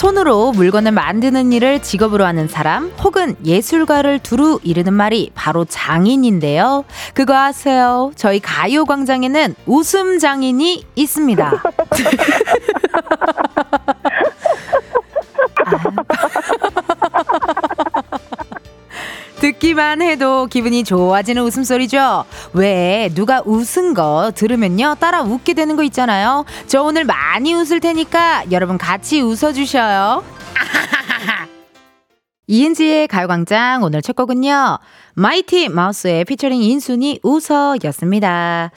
손으로 물건을 만드는 일을 직업으로 하는 사람 혹은 예술가를 두루 이르는 말이 바로 장인인데요. 그거 아세요? 저희 가요광장에는 웃음 장인이 있습니다. 듣기만 해도 기분이 좋아지는 웃음소리죠. 왜 누가 웃은 거 들으면요 따라 웃게 되는 거 있잖아요. 저 오늘 많이 웃을 테니까 여러분 같이 웃어주셔요. 이은지의 가요광장 오늘 첫 곡은요. 마이티 마우스의 피처링 인순이 웃어였습니다.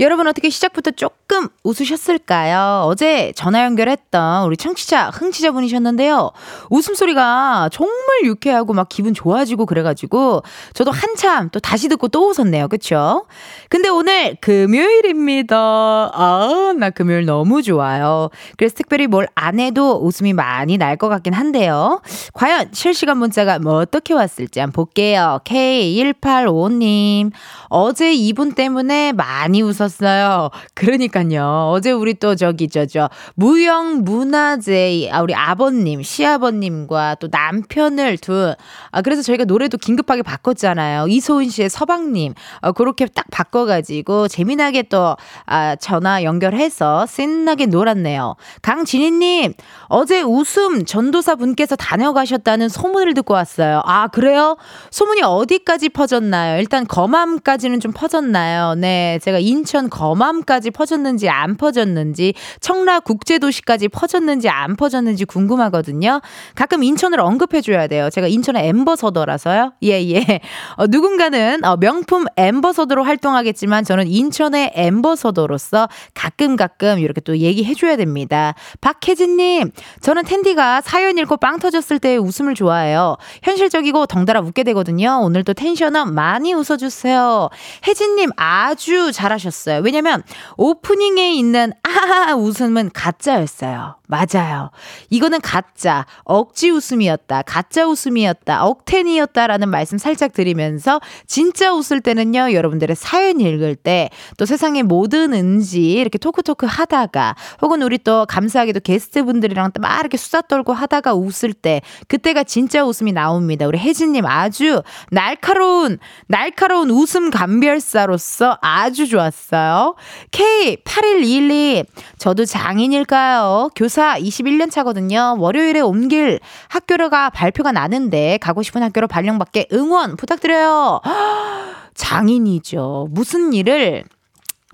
여러분 어떻게 시작부터 조금 웃으셨을까요? 어제 전화 연결했던 우리 청취자, 흥취자 분이셨는데요. 웃음소리가 정말 유쾌하고 막 기분 좋아지고 그래가지고 저도 한참 또 다시 듣고 또 웃었네요. 그쵸? 근데 오늘 금요일입니다. 아, 나 금요일 너무 좋아요. 그래서 특별히 뭘 안 해도 웃음이 많이 날 것 같긴 한데요. 과연 실시간 문자가 뭐 어떻게 왔을지 한번 볼게요. K 1855님, 어제 이분 때문에 많이 웃었어요. 그러니까요. 어제 우리 또 저기, 저, 저, 무형 문화재, 아, 우리 아버님, 시아버님과 또 남편을 둔, 아, 그래서 저희가 노래도 긴급하게 바꿨잖아요. 이소은 씨의 서방님, 어, 그렇게 딱 바꿔가지고 재미나게 또, 아, 전화 연결해서 신나게 놀았네요. 강진희님, 어제 웃음 전도사 분께서 다녀가셨다는 소문을 듣고 왔어요. 아, 그래요? 소문이 어디까지 어디까지 퍼졌나요? 일단 거맘까지는 좀 퍼졌나요? 네, 제가 인천 거맘까지 퍼졌는지 안 퍼졌는지 청라 국제도시까지 퍼졌는지 안 퍼졌는지 궁금하거든요. 가끔 인천을 언급해줘야 돼요. 제가 인천의 엠버서더라서요. 예, 예. 어, 누군가는 어, 명품 엠버서더로 활동하겠지만 저는 인천의 엠버서더로서 가끔 가끔 이렇게 또 얘기해줘야 됩니다. 박혜진님, 저는 텐디가 사연 읽고 빵 터졌을 때 웃음을 좋아해요. 현실적이고 덩달아 웃게 되거든요. 오늘도 텐 텐션업 많이 웃어주세요. 혜진님 아주 잘하셨어요. 왜냐면 오프닝에 있는 아하 웃음은 가짜였어요. 맞아요. 이거는 가짜, 억지 웃음이었다, 가짜 웃음이었다, 억텐이었다라는 말씀 살짝 드리면서 진짜 웃을 때는요, 여러분들의 사연 읽을 때 또 세상의 모든 은지 이렇게 토크토크 하다가 혹은 우리 또 감사하게도 게스트분들이랑 막 이렇게 수다 떨고 하다가 웃을 때 그때가 진짜 웃음이 나옵니다. 우리 혜진님 아주 날카로운, 날카로운 웃음 감별사로서 아주 좋았어요. K8112 저도 장인일까요? 교사 교사 21년 차거든요. 월요일에 옮길 학교가 발표가 나는데 가고 싶은 학교로 발령받게 응원 부탁드려요. 장인이죠. 무슨 일을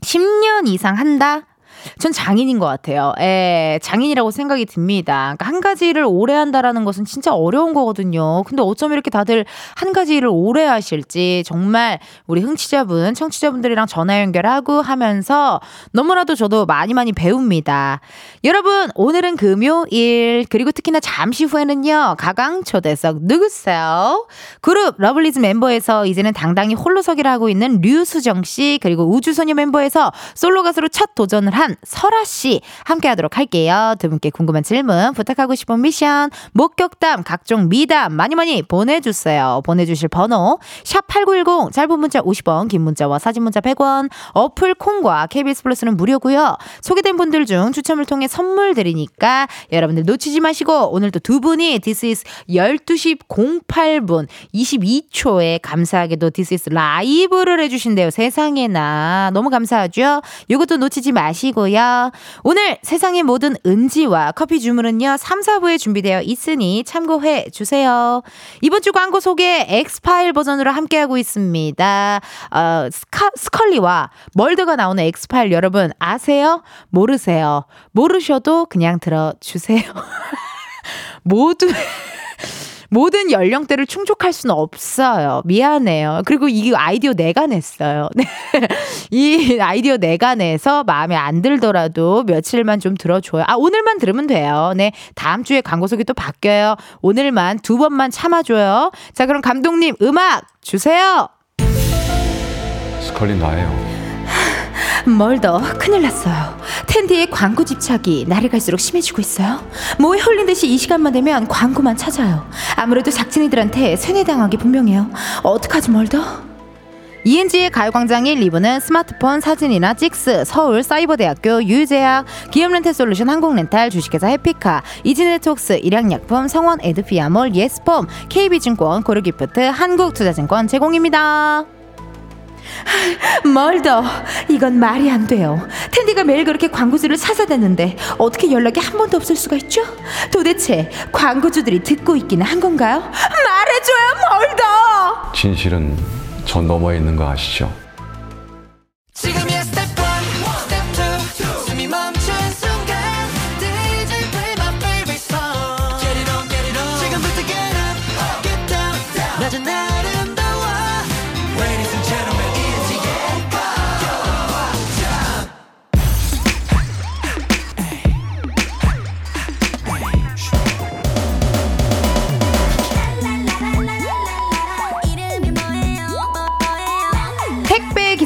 10년 이상 한다? 전 장인인 것 같아요. 예, 장인이라고 생각이 듭니다. 그러니까 한 가지를 오래 한다라는 것은 진짜 어려운 거거든요. 근데 어쩜 이렇게 다들 한 가지 일을 오래 하실지 정말 우리 흥취자분, 청취자분들이랑 전화 연결하고 하면서 너무나도 저도 많이 많이 배웁니다. 여러분, 오늘은 금요일, 그리고 특히나 잠시 후에는요, 가강 초대석 누구세요? 그룹 러블리즈 멤버에서 이제는 당당히 홀로서기를 하고 있는 류수정 씨, 그리고 우주소녀 멤버에서 솔로 가수로 첫 도전을 한 설아 씨 함께 하도록 할게요. 두 분께 궁금한 질문, 부탁하고 싶은 미션, 목격담, 각종 미담 많이 많이 보내주세요. 보내주실 번호 샵8910 짧은 문자 50원, 긴 문자와 사진 문자 100원, 어플 콩과 KBS 플러스는 무료고요. 소개된 분들 중 추첨을 통해 선물 드리니까 여러분들 놓치지 마시고 오늘도 두 분이 This is 12시 08분 22초에 감사하게도 This is 라이브를 해주신대요. 세상에나 너무 감사하죠. 이것도 놓치지 마시고 있고요. 오늘 세상의 모든 은지와 커피 주문은요, 3, 4부에 준비되어 있으니 참고해 주세요. 이번 주 광고 소개 엑스파일 버전으로 함께하고 있습니다. 어, 스카, 스컬리와 멀더가 나오는 엑스파일 여러분 아세요? 모르세요? 모르셔도 그냥 들어주세요. 모두 모든 연령대를 충족할 수는 없어요. 미안해요. 그리고 이 아이디어 내가 냈어요. 네. 이 아이디어 내가 내서 마음에 안 들더라도 며칠만 좀 들어줘요. 아, 오늘만 들으면 돼요. 네. 다음 주에 광고 소개 또 바뀌어요. 오늘만 두 번만 참아줘요. 자, 그럼 감독님 음악 주세요. 스컬린 나예요. 멀더 큰일 났어요. 텐디의 광고 집착이 날이 갈수록 심해지고 있어요. 뭐에 홀린 듯이 이 시간만 되면 광고만 찾아요. 아무래도 작진이들한테 세뇌당하기 분명해요. 어떡하지 멀더? ENG의 가요광장 1, 2부는 스마트폰 사진이나 찍스, 서울 사이버대학교 유재학, 기업렌탈솔루션 항공렌탈, 주식회사 해피카, 이지네트웍스, 일양약품, 성원 에드피아몰, 예스폼, KB증권, 고르기프트, 한국투자증권 제공입니다. 멀더 이건 말이 안 돼요 은디가 매일 그렇게 광고주를 찾아다녔는데 어떻게 연락이 한 번도 없을 수가 있죠? 도대체 광고주들이 듣고 있기는 한 건가요? 말해줘요 멀더 진실은 저 너머에 있는 거 아시죠? 지금이야 스텝 1, 스텝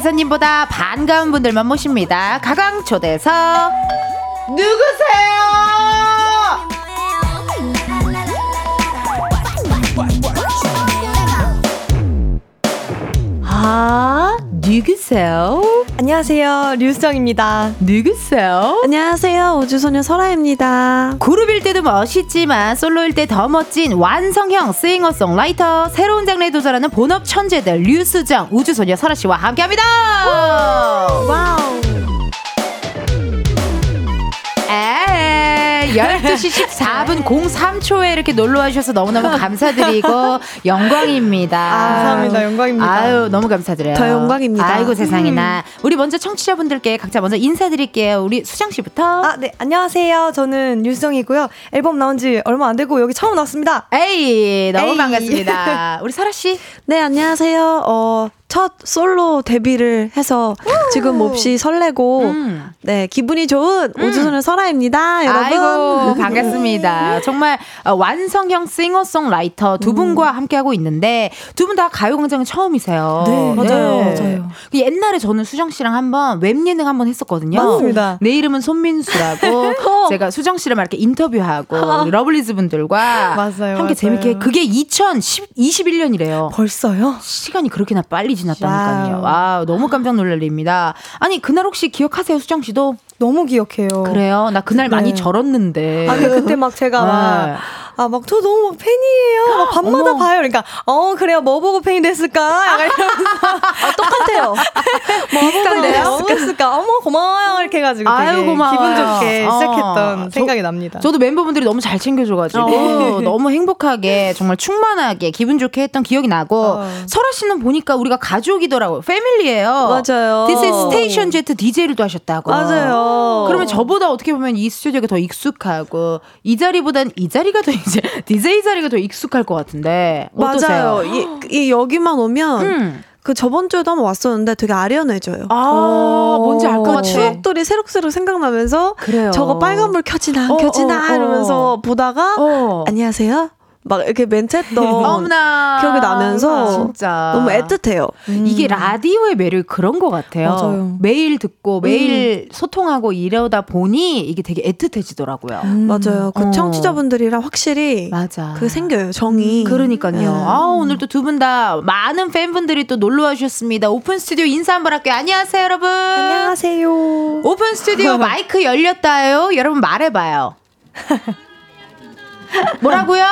기사님보다 반가운 분들만 모십니다. 가강 초대석 누구세요? 아, 누구세요? 안녕하세요. 류수정입니다. 누구세요? 안녕하세요. 우주소녀 설아입니다. 그룹일 때도 멋있지만 솔로일 때 더 멋진 완성형 싱어송라이터 새로운 장르에 도전하는 본업 천재들 류수정 우주소녀 설아 씨와 함께합니다. 와우. 에 12시 14분 03초에 이렇게 놀러 와주셔서 너무너무 감사드리고 영광입니다. 아, 감사합니다. 영광입니다. 아유, 너무 감사드려요. 더 영광입니다. 아이고, 세상에나. 음. 우리 먼저 청취자분들께 각자 먼저 인사드릴게요. 우리 수정씨부터. 아, 네. 안녕하세요. 저는 류수정이고요. 앨범 나온 지 얼마 안 되고 여기 처음 나왔습니다. 에이, 너무 에이. 반갑습니다. 우리 설아씨. 네, 안녕하세요. 어, 첫 솔로 데뷔를 해서 지금 몹시 설레고 음. 네 기분이 좋은 음. 우주소녀 설아입니다 여러분 아이고 반갑습니다 정말 어, 완성형 싱어송라이터 두 음. 분과 음. 함께하고 있는데 두 분 다 가요광장 처음이세요 네 맞아요 네. 맞아요 그 옛날에 저는 수정 씨랑 한번 웹 예능 한번 했었거든요 맞습니다 내 이름은 손민수라고 어. 제가 수정 씨를 막 이렇게 인터뷰하고 러블리즈 분들과 맞아요, 함께 맞아요. 재밌게 그게 2021년이래요 벌써요 시간이 그렇게나 빨리 지났다니까요. 아, 너무 깜짝 놀랄 일입니다. 아니, 그날 혹시 기억하세요, 수정 씨도? 너무 기억해요. 그래요? 나 그날 네. 많이 절었는데. 아니, 그때 막 제가 막 네. 아, 막, 저 너무 막 팬이에요. 막 밤마다 어머. 봐요. 그러니까, 어, 그래요. 뭐 보고 팬이 됐을까? 약간 이러면서. 아, 똑같아요. 뭐? 뭐 했을까? 어머, 고마워요. 이렇게 해가지고. 아유, 고마워요. 기분 좋게 어. 시작했던 저, 생각이 납니다. 저도 멤버분들이 너무 잘 챙겨줘가지고, 어. 너무 행복하게, 정말 충만하게, 기분 좋게 했던 기억이 나고, 어. 설아 씨는 보니까 우리가 가족이더라고요. 패밀리예요 맞아요. This is Station Z DJ를 도 하셨다고. 맞아요. 그러면 저보다 어떻게 보면 이 스튜디오가 더 익숙하고, 이 자리보단 이 자리가 더 이제 DJ 자리가 더 익숙할 것 같은데. 어떠세요? 맞아요. 이, 이 여기만 오면 음. 그 저번 주에도 한번 왔었는데 되게 아련해져요. 아, 뭔지 알 것 같아. 추억들이 새록새록 생각나면서 그래요. 저거 빨간불 켜지나 안 켜지나 어, 어, 어. 이러면서 보다가 어. 안녕하세요. 막 이렇게 멘트했던 기억이 나면서 진짜 너무 애틋해요. 음. 이게 라디오의 매력 그런 것 같아요. 맞아요. 매일 듣고 매일 음. 소통하고 이러다 보니 이게 되게 애틋해지더라고요. 음. 맞아요. 그 어. 청취자분들이랑 확실히 맞아. 그 생겨요 정이. 음. 그러니까요. 네. 아 오늘 또 두 분 다 많은 팬분들이 또 놀러 와주셨습니다. 오픈 스튜디오 인사 한번 할게요. 안녕하세요 여러분. 안녕하세요. 오픈 스튜디오 마이크 열렸다요. 여러분 말해봐요. 뭐라고요?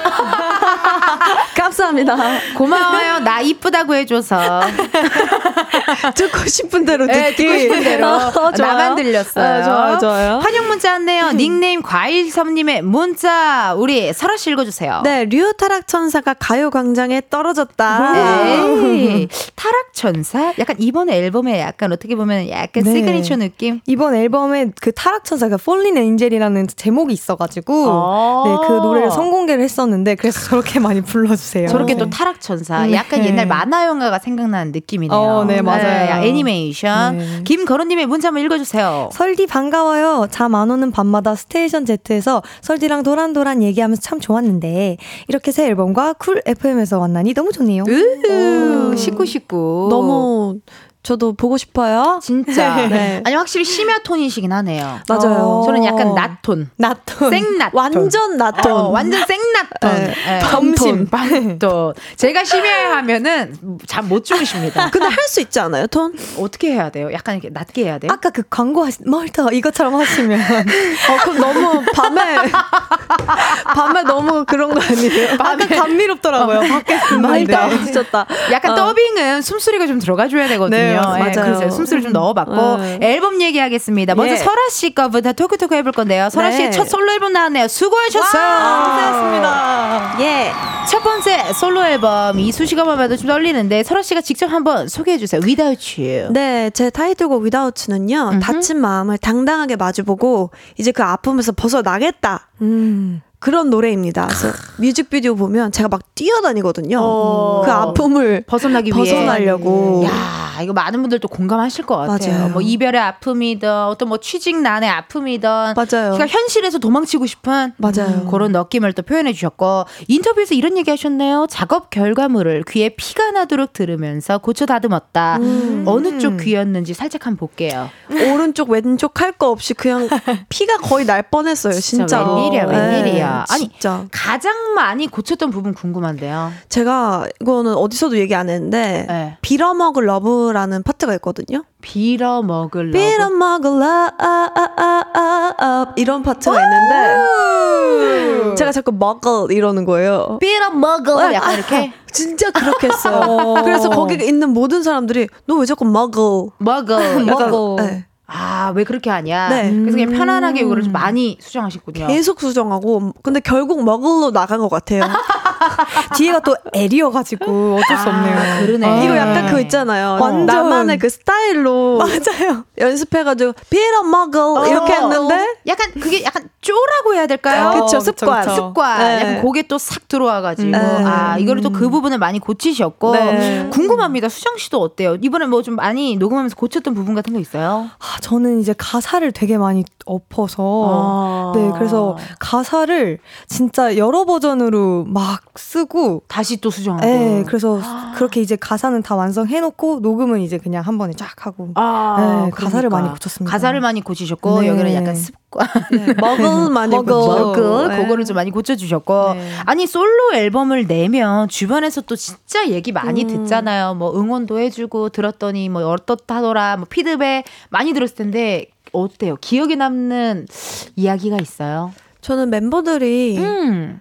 감사합니다. 고마워요. 나 이쁘다고 해줘서. 듣고 싶은 대로 듣기. 네, 듣고 싶은 대로. 어, 나만 들렸어요. 아, 좋아요, 좋아요. 환영 문자 왔네요. 음. 닉네임 과일섬님의 문자. 우리 설아 씨 읽어주세요. 네, 류 타락천사가 가요광장에 떨어졌다. 에이, 타락천사? 약간 이번 앨범에 약간 어떻게 보면 약간 네. 시그니처 느낌? 이번 앨범에 그 타락천사가 Fallen Angel이라는 제목이 있어가지고 아~ 네, 그 노래를 선공개를 했었는데 그래서 저렇게 많이 불러주세요. 저렇게 또 타락천사. 네. 약간 옛날 만화 영화가 생각나는 느낌이네요. 어, 네, 맞아요. 네, 애니메이션. 네. 김거론님의 문자 한번 읽어주세요. 설디 반가워요. 잠 안 오는 밤마다 Station Z에서 설디랑 도란도란 얘기하면서 참 좋았는데 이렇게 새 앨범과 쿨 FM에서 만나니 너무 좋네요. 으, 식구 식구. 너무 저도 보고 싶어요. 진짜. 네. 아니 확실히 심야 톤이시긴 하네요. 맞아요. 저는 약간 낮톤. 낮톤. 생낮. 완전 낮톤. 어, 완전 생낮톤. 네. 네. 점심 밤톤. 제가 심야 하면은 잠 못 주무십니다. 근데 할 수 있지 않아요, 톤? 어떻게 해야 돼요? 약간 이렇게 낮게 해야 돼요? 아까 그 광고 하시, 멀더 이것처럼 하시면. 어, 그럼 너무 밤에, 밤에 너무 그런 거 아니에요? 밤에 감미롭더라고요. 밖에 말다 미쳤다. 약간 어. 더빙은 숨소리가 좀 들어가 줘야 되거든요. 네, 맞아요. 네, 그래서 숨소리 좀 넣어봤고 네. 앨범 얘기하겠습니다. 먼저 예. 설아 씨 거부터 토크토크 해볼 건데요. 설아 씨의 네. 첫 솔로 앨범 나왔네요. 수고하셨어요. 고생하셨습니다. 예, 첫 번째 솔로 앨범 이수시가만 봐도 좀 떨리는데 설아 씨가 직접 한번 소개해 주세요. Without You. 네, 제 타이틀곡 Without You는요. 음흠. 다친 마음을 당당하게 마주보고 이제 그 아픔에서 벗어나겠다. 음. 그런 노래입니다. 그래서 뮤직비디오 보면 제가 막 뛰어다니거든요. 어. 그 아픔을 벗어나기 위해 벗어나려고. 야, 이거 많은 분들도 공감하실 것 같아요. 맞아요. 뭐 이별의 아픔이든 어떤 뭐 취직난의 아픔이든 맞아요. 그러니까 현실에서 도망치고 싶은 맞아요. 그런 느낌을 또 표현해 주셨고 인터뷰에서 이런 얘기 하셨네요. 작업 결과물을 귀에 피가 나도록 들으면서 고쳐 다듬었다. 음. 어느 쪽 귀였는지 살짝 한번 볼게요. 오른쪽 왼쪽 할 거 없이 그냥 피가 거의 날 뻔했어요. 진짜, 진짜. 웬일이야, 웬일이야. 네. 아니 진짜. 가장 많이 고쳤던 부분 궁금한데요. 제가 이거는 어디서도 얘기 안 했는데 네. 빌어먹을 love 라는 파트가 있거든요. 빌어 먹을 love. 빌어 먹을 love 이런 파트가 있는데 제가 자꾸 먹을 이러는 거예요. 빌어 먹을 약간 이렇게 진짜 그렇게 했어요. 그래서 거기 있는 모든 사람들이 너 왜 자꾸 먹을 먹을 먹을 네. 아, 왜 그렇게 하냐? 네. 그래서 그냥 편안하게 이거를 좀 많이 수정하셨군요. 계속 수정하고, 근데 결국 먹으러 나간 것 같아요. 뒤에가 또 L이어가지고 어쩔 수 없네요. 아, 그러네. 이거 약간 그거 있잖아요. 완전 나만의 그 스타일로 맞아요. 연습해가지고 비라 먹어 이렇게 했는데 약간 그게 약간 쪼라고 해야 될까요? 그쵸 습관 그쵸. 습관. 네. 약간 그게 또싹 들어와가지고 네. 아 이거를 또 그 부분을 많이 고치셨고 네. 궁금합니다. 수정 씨도 어때요? 이번에 뭐 좀 많이 녹음하면서 고쳤던 부분 같은 거 있어요? 아, 저는 이제 가사를 되게 많이 엎어서 아. 네 그래서 가사를 진짜 여러 버전으로 막 쓰고 다시 또 수정하고 네 그래서 아. 그렇게 이제 가사는 다 완성해놓고 녹음은 이제 그냥 한 번에 쫙 하고 아, 네, 그러니까. 가사를 많이 고쳤습니다 가사를 많이 고치셨고 네. 여기는 약간 습관 네, 먹을 많이 고쳐 네. 그거를 좀 많이 고쳐주셨고 네. 아니 솔로 앨범을 내면 주변에서 또 진짜 얘기 많이 음. 듣잖아요 뭐 응원도 해주고 들었더니 뭐 어떻다더라 뭐 피드백 많이 들었을 텐데 어때요? 기억에 남는 이야기가 있어요? 저는 멤버들이 음.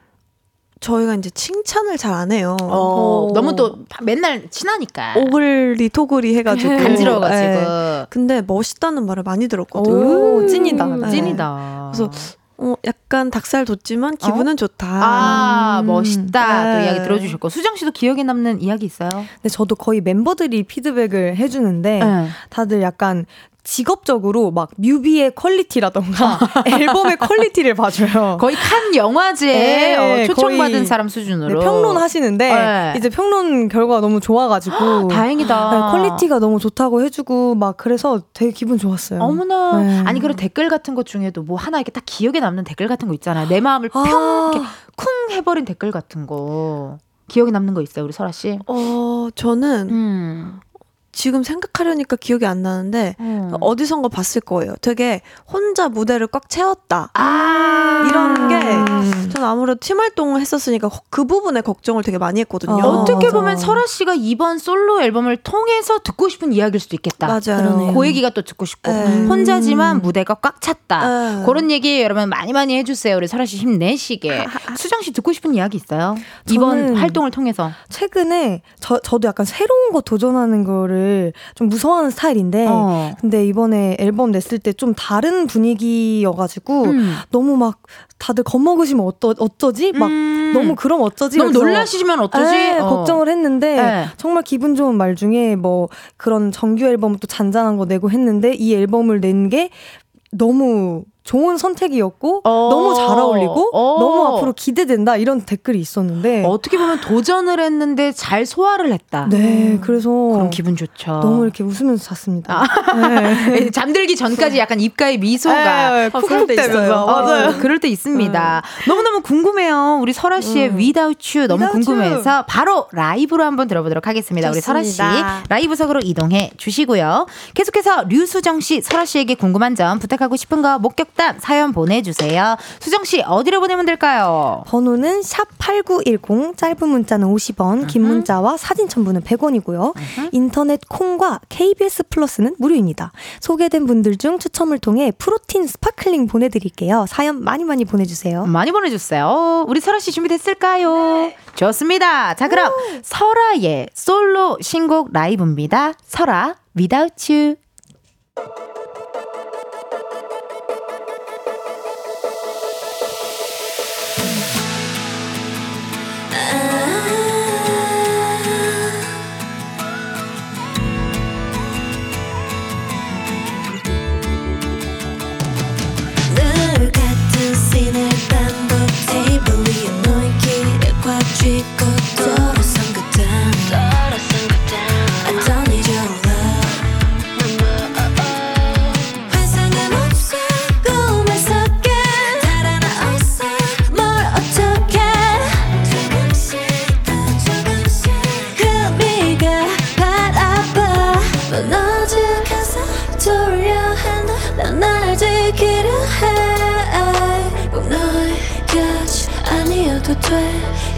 저희가 이제 칭찬을 잘 안 해요. 어, 어. 너무 또 맨날 친하니까. 오글리 토글이 해가지고. 간지러워가지고. 네. 근데 멋있다는 말을 많이 들었거든요. 오, 찐이다. 네. 찐이다. 그래서 어, 약간 닭살 돋지만 기분은 어? 좋다. 아, 음. 멋있다. 네. 또 이야기 들어주셨고. 수정 씨도 기억에 남는 이야기 있어요? 네, 저도 거의 멤버들이 피드백을 해주는데 네. 다들 약간 직업적으로 막 뮤비의 퀄리티라던가 앨범의 퀄리티를 봐줘요. 거의 칸 영화제에 네, 어, 초청받은 사람 수준으로 네, 평론하시는데 네. 이제 평론 결과가 너무 좋아가지고 다행이다. 네, 퀄리티가 너무 좋다고 해주고 막 그래서 되게 기분 좋았어요. 어머나. 네. 아니 그런 댓글 같은 것 중에도 뭐 하나 이렇게 딱 기억에 남는 댓글 같은 거 있잖아요. 내 마음을 아. 평 이렇게 쿵 해버린 댓글 같은 거. 기억에 남는 거 있어요, 우리 설아 씨? 어, 저는 음. 지금 생각하려니까 기억이 안 나는데 음. 어디선가 봤을 거예요. 되게 혼자 무대를 꽉 채웠다. 아~ 이런 게 저는 아무래도 팀 활동을 했었으니까 그 부분에 걱정을 되게 많이 했거든요. 어, 떻게 보면 설아 씨가 이번 솔로 앨범을 통해서 듣고 싶은 이야기일 수도 있겠다. 맞아요. 그 얘기가 또 듣고 싶고 네. 혼자지만 무대가 꽉 찼다. 네. 그런 얘기 여러분 많이 많이 해주세요. 우리 설아 씨 힘내시게. 수정 씨 듣고 싶은 이야기 있어요? 이번 활동을 통해서 최근에 저 저도 약간 새로운 거 도전하는 거를 좀 무서워하는 스타일인데 어. 근데 이번에 앨범 냈을 때 좀 다른 분위기여가지고 음. 너무 막 다들 겁먹으시면 어떠, 어쩌지? 막 음. 너무 그럼 어쩌지? 너무 놀라시면 어쩌지? 네, 어. 걱정을 했는데 네. 정말 기분 좋은 말 중에 뭐 그런 정규 앨범 또 잔잔한 거 내고 했는데 이 앨범을 낸 게 너무 좋은 선택이었고 어. 너무 잘 어울리고 어. 너무 앞으로 기대된다 이런 댓글이 있었는데 어떻게 보면 도전을 했는데 잘 소화를 했다. 네, 그래서 그럼 기분 좋죠. 너무 이렇게 웃으면서 잤습니다. 아. 네. 잠들기 전까지 약간 입가에 미소가 네, 푹푹 되면서 맞아요. 어, 그럴 때 있습니다. 네. 너무 너무 궁금해요. 우리 설아 씨의 음. Without You 너무 Without 궁금해서 you. 바로 라이브로 한번 들어보도록 하겠습니다. 좋습니다. 우리 설아 씨 라이브석으로 이동해 주시고요. 계속해서 류수정 씨, 설아 씨에게 궁금한 점 부탁하고 싶은 거 목격담 사연 보내주세요. 수정 씨 어디로 보내면 될까요? 번호는 샵 #8910 짧은 문자는 50원, 긴 문자와 사진 첨부는 100원이고요. 인터넷 콩과 KBS 플러스는 무료입니다. 소개된 분들 중 추첨을 통해 프로틴 스파클링 보내드릴게요. 사연 많이 많이 보내주세요. 많이 보내주세요. 우리 설아 씨 준비됐을까요? 네. 좋습니다. 자 그럼 오. 설아의 솔로 신곡 라이브입니다. 설아 Without You.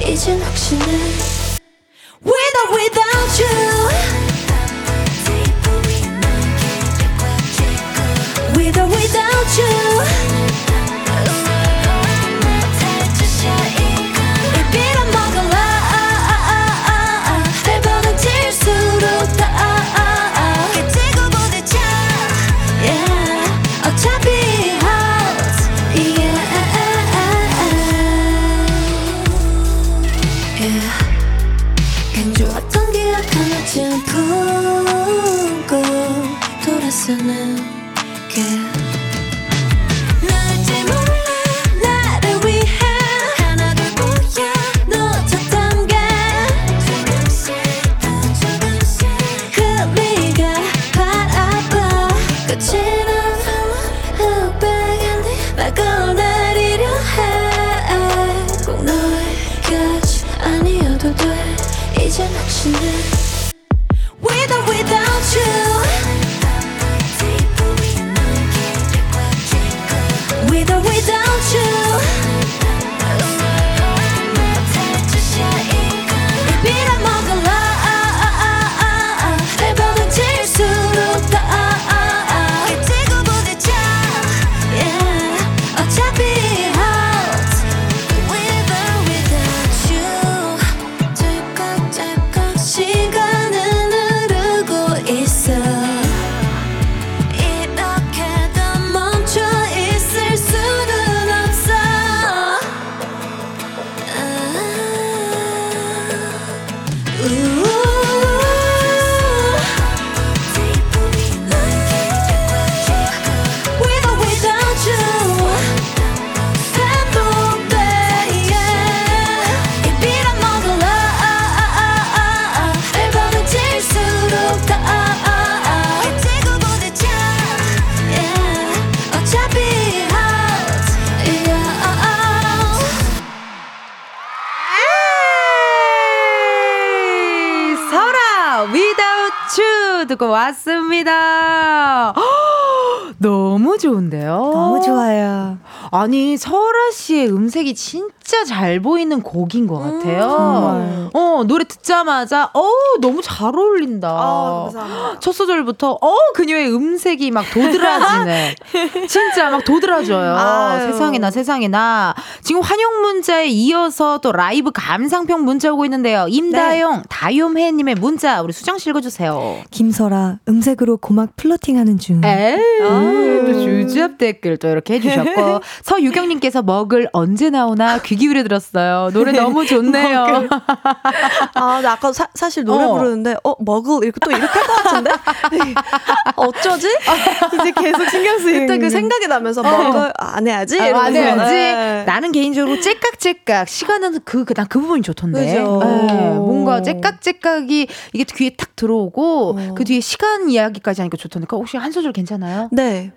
이젠 혹시나 With or without you 듣 음색이 진짜 잘 보이는 곡인 것 같아요. 음, 어, 노래 듣자마자, 어 너무 잘 어울린다. 아, 첫 소절부터, 어, 그녀의 음색이 막 도드라지네. 진짜 막 도드라져요. 아유. 세상에나, 세상에나. 지금 환영 문자에 이어서 또 라이브 감상평 문자 오고 있는데요. 임다영, 네. 다요해님의 문자, 우리 수정 씨 읽어주세요. 김설아, 음색으로 고막 플러팅 하는 중. 에이. 아. 또 주잡 댓글 또 이렇게 해주셨고 서유경님께서 먹을 언제 나오나 귀 기울여 들었어요. 노래 너무 좋네요. 아, 나 아까 사, 실 노래 어. 부르는데 어 먹을 이렇게 또 이렇게 할 것 같은데 어쩌지? 이제 계속 신경 쓰이는 그때 그 생각이 나면서 먹을 안 해야지. 아, 안 해야지. 네. 나는 개인적으로 째깍째깍 시간은 그그 그, 그 부분이 좋던데. 네, 뭔가 째깍째깍이 이게 귀에 탁 들어오고 어. 그 뒤에 시간 이야기까지 하니까 좋던데. 혹시 한 소절 괜찮아요? 네.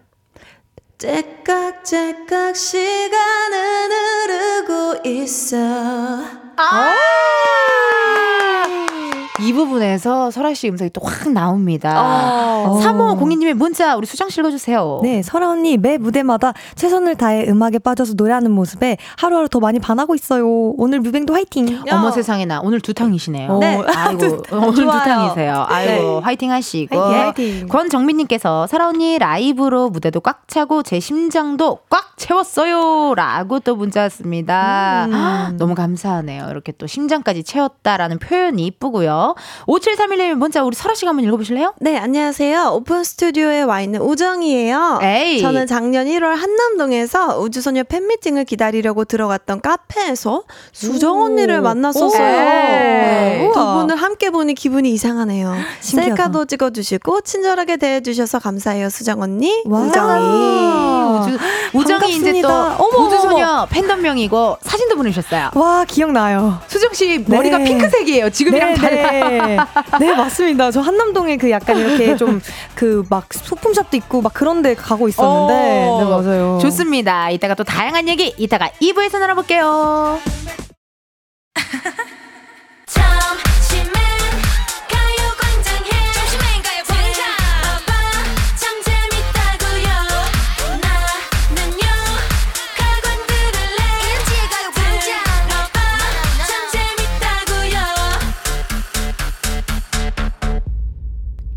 째깍째깍 시간은 흐르고 있어. 아! 이 부분에서 설아 씨 음성이 또 확 나옵니다. 어. 3호 공인님의 문자 우리 수정 씨 읽어주세요. 네, 설아 언니 매 무대마다 최선을 다해 음악에 빠져서 노래하는 모습에 하루하루 더 많이 반하고 있어요. 오늘 뮤뱅도 화이팅. 야. 어머 세상에나 오늘 두탕이시네요. 네, 아이고 오늘 두탕이세요. 아이고 네. 화이팅 하시고. 화이팅, 화이팅. 권정민님께서 설아 언니 라이브로 무대도 꽉 차고 제 심장도 꽉 채웠어요라고 또 문자 왔습니다. 음. 너무 감사하네요. 이렇게 또 심장까지 채웠다라는 표현이 이쁘고요. 5731님 문자 우리 설아 씨가 한번 읽어보실래요? 네, 안녕하세요. 오픈 스튜디오에 와 있는 우정이에요. 에이. 저는 작년 1월 한남동에서 우주소녀 팬미팅을 기다리려고 들어갔던 카페에서 수정 언니를 만났었어요. 두 분을 함께 보니 기분이 이상하네요. 신기하다. 셀카도 찍어주시고 친절하게 대해주셔서 감사해요, 수정 언니. 우정이. 우주, 우정이 이제 또 어머, 우주소녀 팬덤명이고 사진도 보내주셨어요. 와, 기억나요. 수정 씨 머리가 네. 핑크색이에요. 지금이랑 네, 달라요. 네. 네, 맞습니다. 저 한남동에 그 약간 이렇게 좀 그 막 소품샵도 있고 막 그런 데 가고 있었는데. 네, 맞아요. 좋습니다. 이따가 또 다양한 얘기 이따가 2부에서 나눠볼게요.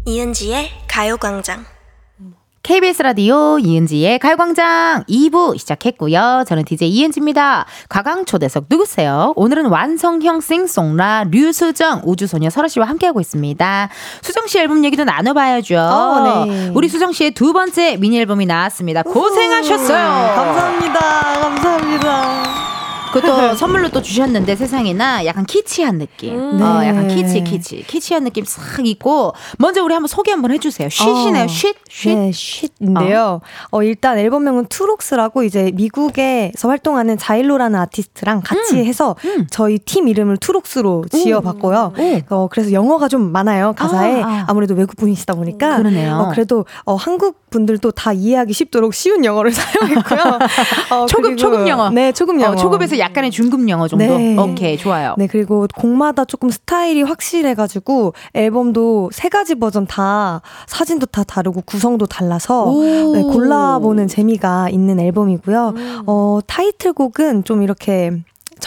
이은지의 가요광장. KBS 라디오 이은지의 가요광장 2부 시작했고요. 저는 DJ 이은지입니다. 가강초대석 누구세요? 오늘은 완성형 싱송라 류수정 우주소녀 설아 씨와 함께하고 있습니다. 수정 씨 앨범 얘기도 나눠봐야죠. 어, 네. 우리 수정 씨의 두 번째 미니 앨범이 나왔습니다. 고생하셨어요. 감사합니다. 감사합니다. 그것도 선물로 또 주셨는데 세상에나 약간 키치한 느낌. 음. 어, 네. 약간 키치 키치 키치한 느낌 싹 있고 먼저 우리 한번 소개 한번 해주세요. 쉿이네요. 어. 쉿 쉿. 네, 쉿인데요. 어. 어. 일단 앨범명은 투록스라고 이제 미국에서 활동하는 자일로라는 아티스트랑 같이 음. 해서 음. 저희 팀 이름을 투록스로 지어봤고요. 어, 그래서 영어가 좀 많아요 가사에 아, 아. 무래도 외국 분이시다 보니까. 그러네요. 어, 그래도 어, 한국 분들도 다 이해하기 쉽도록 쉬운 영어를 사용했고요. 어, 초급 초급 영어. 네, 초급 영어. 초급에서 약간의 중급 영어 정도. 네. 오케이 좋아요. 네 그리고 곡마다 조금 스타일이 확실해 가지고 앨범도 세 가지 버전 다 사진도 다 다르고 구성도 달라서 네, 골라 보는 재미가 있는 앨범이고요. 음. 어 타이틀곡은 좀 이렇게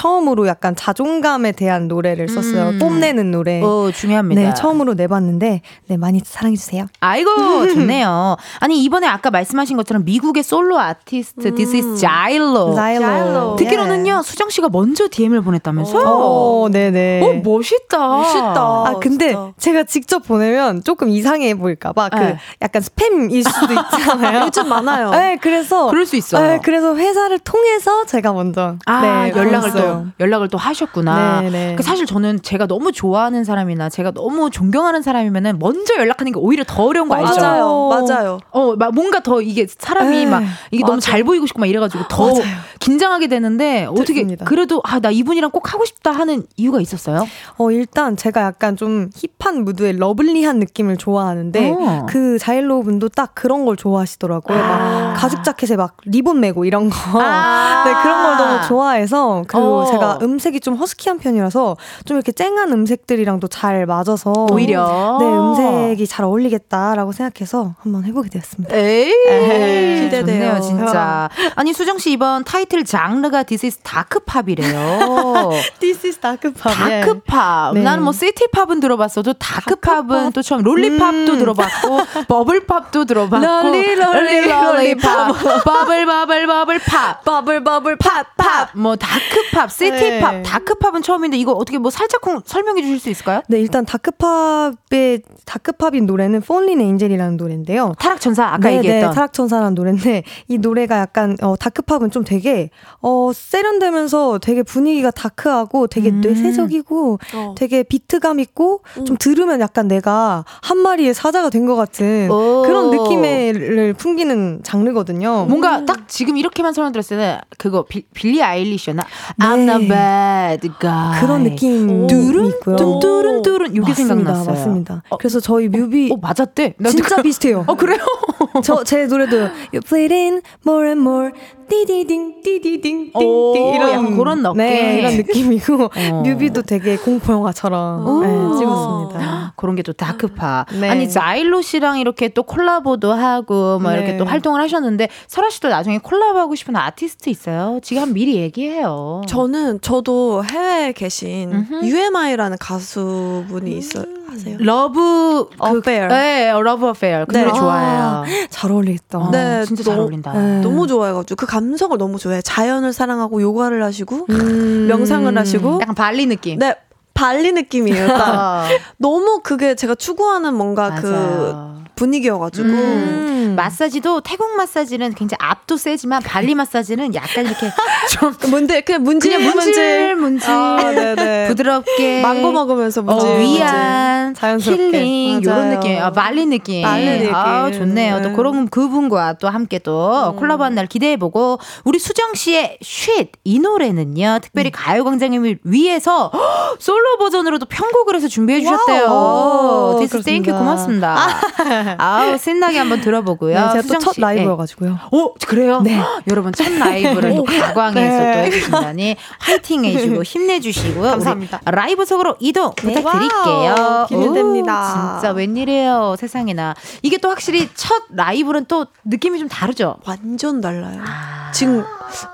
처음으로 약간 자존감에 대한 노래를 썼어요. 음. 뽐내는 노래. 어, 중요합니다. 네, 처음으로 내봤는데, 네, 많이 사랑해 주세요. 아이고, 좋네요. 아니, 이번에 아까 말씀하신 것처럼 미국의 솔로 아티스트, 음. This is Jailo. Jailo. 듣기로는요, 예. 수정 씨가 먼저 DM을 보냈다면서요? 오, 네네. 어, 멋있다. 멋있다. 아, 근데 진짜. 제가 직접 보내면 조금 이상해 보일까 봐, 그 네. 약간 스팸일 수도 있잖아요. 요즘 많아요. 네, 그래서. 그럴 수 있어요. 네, 그래서 회사를 통해서 제가 먼저. 아, 네, 연락을 또 연락을 또 하셨구나. 네네. 그 사실 저는 제가 너무 좋아하는 사람이나 제가 너무 존경하는 사람이면은 먼저 연락하는 게 오히려 더 어려운 거 알죠? 맞아요, 맞아요. 어, 막 뭔가 더 이게 사람이 에이, 막 이게 맞아. 너무 잘 보이고 싶고 막 이래가지고 더 맞아요. 긴장하게 되는데 어떻게 됐습니다. 그래도 아 나 이분이랑 꼭 하고 싶다 하는 이유가 있었어요? 어 일단 제가 약간 좀 hip한 무드의 lovely한 느낌을 좋아하는데 어. 그 자일로 분도 딱 그런 걸 좋아하시더라고요. 아. 막 가죽 자켓에 막 리본 메고 이런 거. 아. 네 그런 걸 너무 좋아해서 그 리고 어. 제가 음색이 좀 허스키한 편이라서 좀 이렇게 쨍한 음색들이랑도 잘 맞아서 오히려 네 음색이 잘 어울리겠다라고 생각해서 한번 해보게 되었습니다. 에이, 에이 기대돼요 진짜. 아니 수정 씨 이번 타이틀 장르가 This is dark pop이래요. This is dark pop. Dark pop. 네. 나는 뭐 시티팝은 들어봤어도 다크팝은 다크팝? 또 처음 lollipop도 음. 들어봤고 bubble pop도 들어봤고 lolli lolli lollipop bubble bubble bubble pop bubble bubble pop pop 뭐 dark pop 힙합, city pop, 네. dark pop은 처음인데 이거 어떻게 뭐 살짝 설명해 주실 수 있을까요? 네, 일단 dark pop의 dark pop인 노래는 Fallen Angel이라는 노래인데요. 타락천사 아까 네, 네 얘기했던 네, 타락천사라는 노래인데 이 노래가 약간 어, dark pop은 좀 되게 어, 세련되면서 되게 분위기가 dark하고 되게 음. 뇌쇄적이고 어. 되게 비트감 있고 음. 좀 들으면 약간 내가 한 마리의 사자가 된 것 같은 오. 그런 느낌을 풍기는 장르거든요. 뭔가 음. 딱 지금 이렇게만 설명 들었을 때는 그거 비, 빌리 아일리시였나? 네. I'm the bad guy. 그런 느낌 있고요. 뚜른 뚜른 이게 생각났어요. 맞습니다. 어, 그래서 저희 뮤비 어, 맞았대. 진짜 그, 비슷해요. 어 그래요? 저 제 노래도 You played in more and more 띠디딩 띠디딩 띵띵 이런 그런 느낌 네, 이런 느낌이고 어. 뮤비도 되게 공포 영화처럼 네, 찍었습니다. 그런 게 또 Dark pop. 네. 아니 자일로 씨랑 이렇게 또 콜라보도 하고 뭐 네. 이렇게 또 활동을 하셨는데 설아 씨도 나중에 콜라보하고 싶은 아티스트 있어요? 지금 한 미리 얘기해요. 저는 저도 해외에 계신 음흠. UMI라는 가수분이 있어요. 아세요? Love Affair. 그, 네, Love Affair. 그 네. 노래 좋아해요. 아, 잘 어울리겠다. 어, 네, 진짜 너, 잘 어울린다. 네. 너무 좋아해가지고 그 감성을 너무 좋아해. 자연을 사랑하고 요가를 하시고 음. 명상을 하시고 약간 발리 느낌. 네. 발리 느낌이에요. 어. 너무 그게 제가 추구하는 뭔가 그 맞아요. 그 분위기여가지고 음. 마사지도 태국 마사지는 굉장히 압도 세지만 발리 마사지는 약간 이렇게 좀 뭔데 그냥 문질 그냥 문질 문질. 아, 부드럽게. 망고 먹으면서 문질 어, 위안 자연스럽게. 힐링 이런 느낌. 아, 발리 느낌. 발리 느낌. 아 좋네요. 네. 또 그런 그분과 또 함께 또 음. 콜라보한 날 기대해보고 우리 수정 씨의 쉿 이 노래는요 특별히 음. 가요광장을 위해서 솔로 버전으로도 편곡을 해서 준비해 주셨대요. This thank you 고맙습니다. 아우 신나게 한번 들어보고 요. 네, 제가 또첫 라이브여가지고요. 네. 오 그래요? 네. 여러분 첫 라이브를 또 가광에서 네. 또 해주신다니 화이팅 해주고 힘내주시고요. 감사합니다. 라이브 속으로 이동 네. 부탁드릴게요. 기대됩니다. 진짜 웬일이에요 세상에나. 이게 또 확실히 첫 라이브는 또 느낌이 좀 다르죠? 완전 달라요. 아. 지금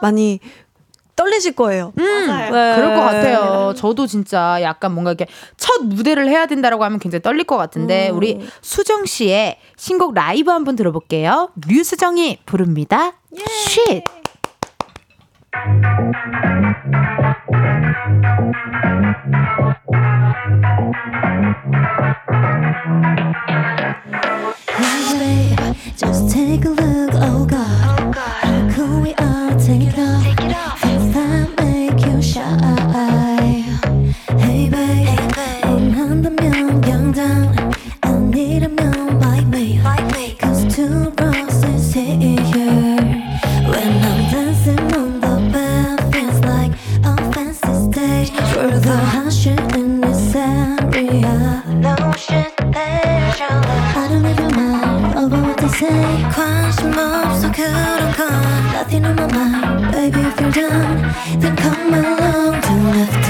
많이 떨리실 거예요. 음, 네. 그럴 것 같아요. 저도 진짜 약간 뭔가 이렇게 첫 무대를 해야 된다라고 하면 굉장히 떨릴 것 같은데 음. 우리 수정 씨의 신곡 라이브 한번 들어볼게요. 류수정이 부릅니다. 쉿. Just take a look, oh God. How could we all take it off? Nothing on my mind. Baby, if you're down, then come along. Don't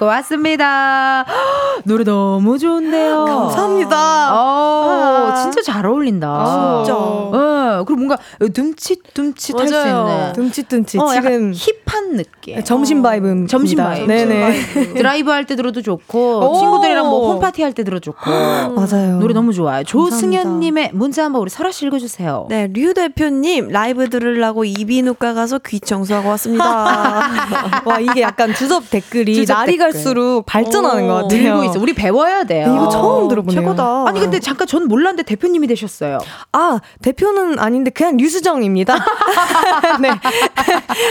쉿 듣고 왔습니다. 노래 너무 좋은데요. 감사합니다. 어, 진짜 잘 어울린다. 아, 진짜. 어, 그리고 뭔가 둠칫둠칫 할 수 있는. 둠칫둠칫. 어, 지금 hip한 느낌. 네, 점심 vibe. 점심 vibe. 네네. 드라이브 할 때 들어도 좋고 오. 친구들이랑 뭐 home party 할 때 들어도 좋고. 맞아요. 노래 너무 좋아요. 조승현님의 문자 한번 우리 설아 씨 읽어주세요. 네, 류 대표님 라이브 들으려고 이비인후과 가서 귀 청소하고 왔습니다. 와 이게 약간 주접 댓글이 주접 날이 댓글. 갈수록 발전하는 것 같아요. 늘고 있어. 우리 배워야 돼요. 이거 처음 들어보네요. 최고다. 아니 근데 잠깐 전 몰랐는데 대표님이 되셨어요. 아 대표는 아닌데 그냥 류수정입니다. 네.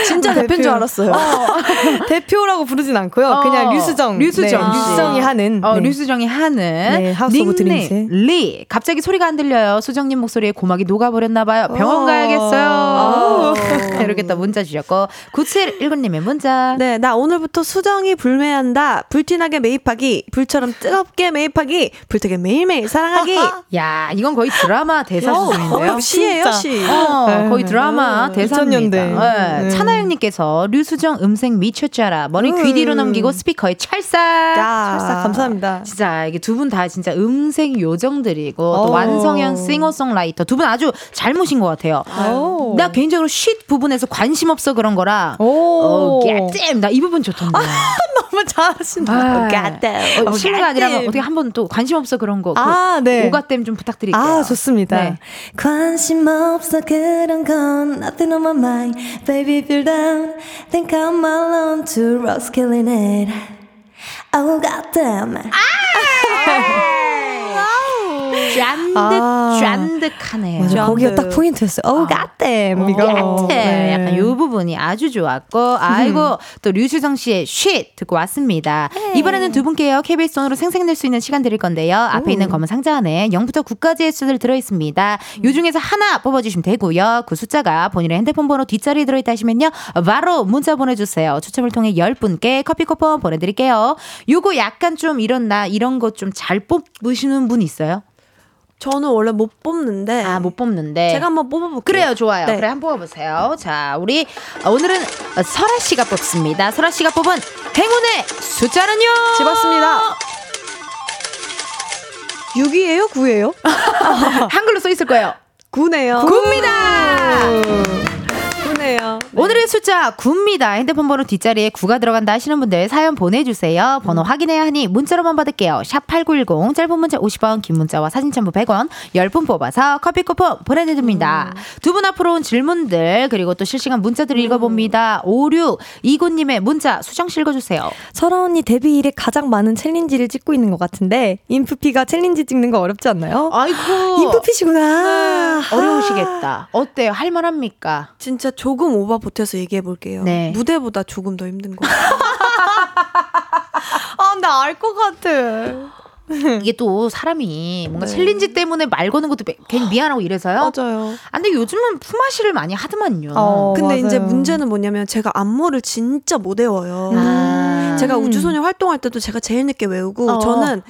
진짜 대표인 줄 알았어요. 대표라고 부르진 않고요. 그냥 어, 류수정. 류수정 네, 씨. 류수정이 하는. 어, 네. 류수정이 하는 네, House of Dreams. 리. 갑자기 소리가 안 들려요. 수정님 목소리에 고막이 녹아버렸나 봐요. 병원 어. 가야겠어요. 이렇게 또 문자 주셨고 9719님의 문자. 네, 나 오늘부터 수정이 불매한다. 불티나게 매입하기, 불처럼 뜨겁게 매입하기, 불타게 매일매일 사랑하기. 야, 이건 거의 드라마 대사 수준인데요. 어, 시예요, 진짜. 시. 어, 네. 거의 드라마 음, 대사입니다. 2000년대. 네. 네. 차나영님께서 류수정 음색 미쳤잖아. 머리 귀 뒤로 넘기고 스피커에 찰싹. 야. 철사 감사합니다. 진짜 이게 두 분 다 진짜 음색 요정들이고 또 오. 완성형 싱어송라이터 두 분 아주 잘 모신 것 같아요. 오. 나 개인적으로 쉿 부분에서 관심 없어 그런 거라. 어, 오. 갓댐 나이 부분 좋던데. 너무 잘하신다. 아, 갓댐. 어, 실례가 아니라. 어떻게 한 번 또 관심 없어 그런 거. 그 아, 네. 오가댐 좀 부탁드릴게요. 아, 좋습니다. 네. 관심 없어 그런 건 nothing on my mind Baby you're down Then come along to Ross killing it Oh goddamn 짠득 아. 짠득하네요. 맞아, 거기가 딱 포인트였어요. 어우, 갓댐. 이거. 같아. 네. 약간 요 부분이 아주 좋았고, 아이고, 또 류수정 씨의 쉿 듣고 왔습니다. 이번에는 두 분께요, KBS 돈으로 생생낼 수 있는 시간 드릴 건데요. 앞에 있는 검은 상자 안에 0부터 9까지의 수들 들어 있습니다. 요 중에서 하나 뽑아주시면 되고요. 그 숫자가 본인의 핸드폰 번호 뒷자리에 들어있다 하시면요. 바로 문자 보내주세요. 추첨을 통해 10분께 커피 쿠폰 보내드릴게요. 요거 약간 좀 이런 나, 이런 거 좀 잘 뽑으시는 분 있어요? 저는 원래 못 뽑는데. 아, 못 뽑는데. 제가 한번 뽑아볼게요. 그래요, 좋아요. 네. 그래, 한번 뽑아보세요. 자, 우리 어, 오늘은 어, 설아 씨가 뽑습니다. 설아 씨가 뽑은 행운의 숫자는요? 집었습니다. 6이에요? 9예요? 한글로 써 있을 거예요. 9네요. 굽니다. 9네요. 오늘의 숫자 9입니다. 핸드폰 번호 뒷자리에 9가 들어간다 하시는 분들 사연 보내주세요. 번호 확인해야 하니 문자로만 받을게요. 샵 8910 짧은 문자 50원 긴 문자와 사진 첨부 100원 10분 뽑아서 커피 쿠폰 보내드립니다. 두분 앞으로 온 질문들 그리고 또 실시간 문자들 읽어봅니다. 5629님의 문자 수정 씨 읽어주세요. 설아 언니 데뷔 이래 가장 많은 챌린지를 찍고 있는 것 같은데 인프피가 챌린지 찍는 거 어렵지 않나요? 아이고 인프피시구나. 어려우시겠다. 어때요? 할만합니까? 진짜 조금 오바 보태서 얘기해 볼게요. 네. 무대보다 조금 더 힘든 거. 같아요. 아, 나 알 것 같아. 이게 또 사람이 뭔가 네. 챌린지 때문에 말 거는 것도 괜히 미안하고 이래서요. 맞아요. 아, 근데 요즘은 품앗이를 많이 하더만요. 어, 근데 이제 맞아요. 문제는 뭐냐면 제가 안무를 진짜 못 외워요. 아. 제가 우주소녀 활동할 때도 제가 제일 늦게 외우고 어. 저는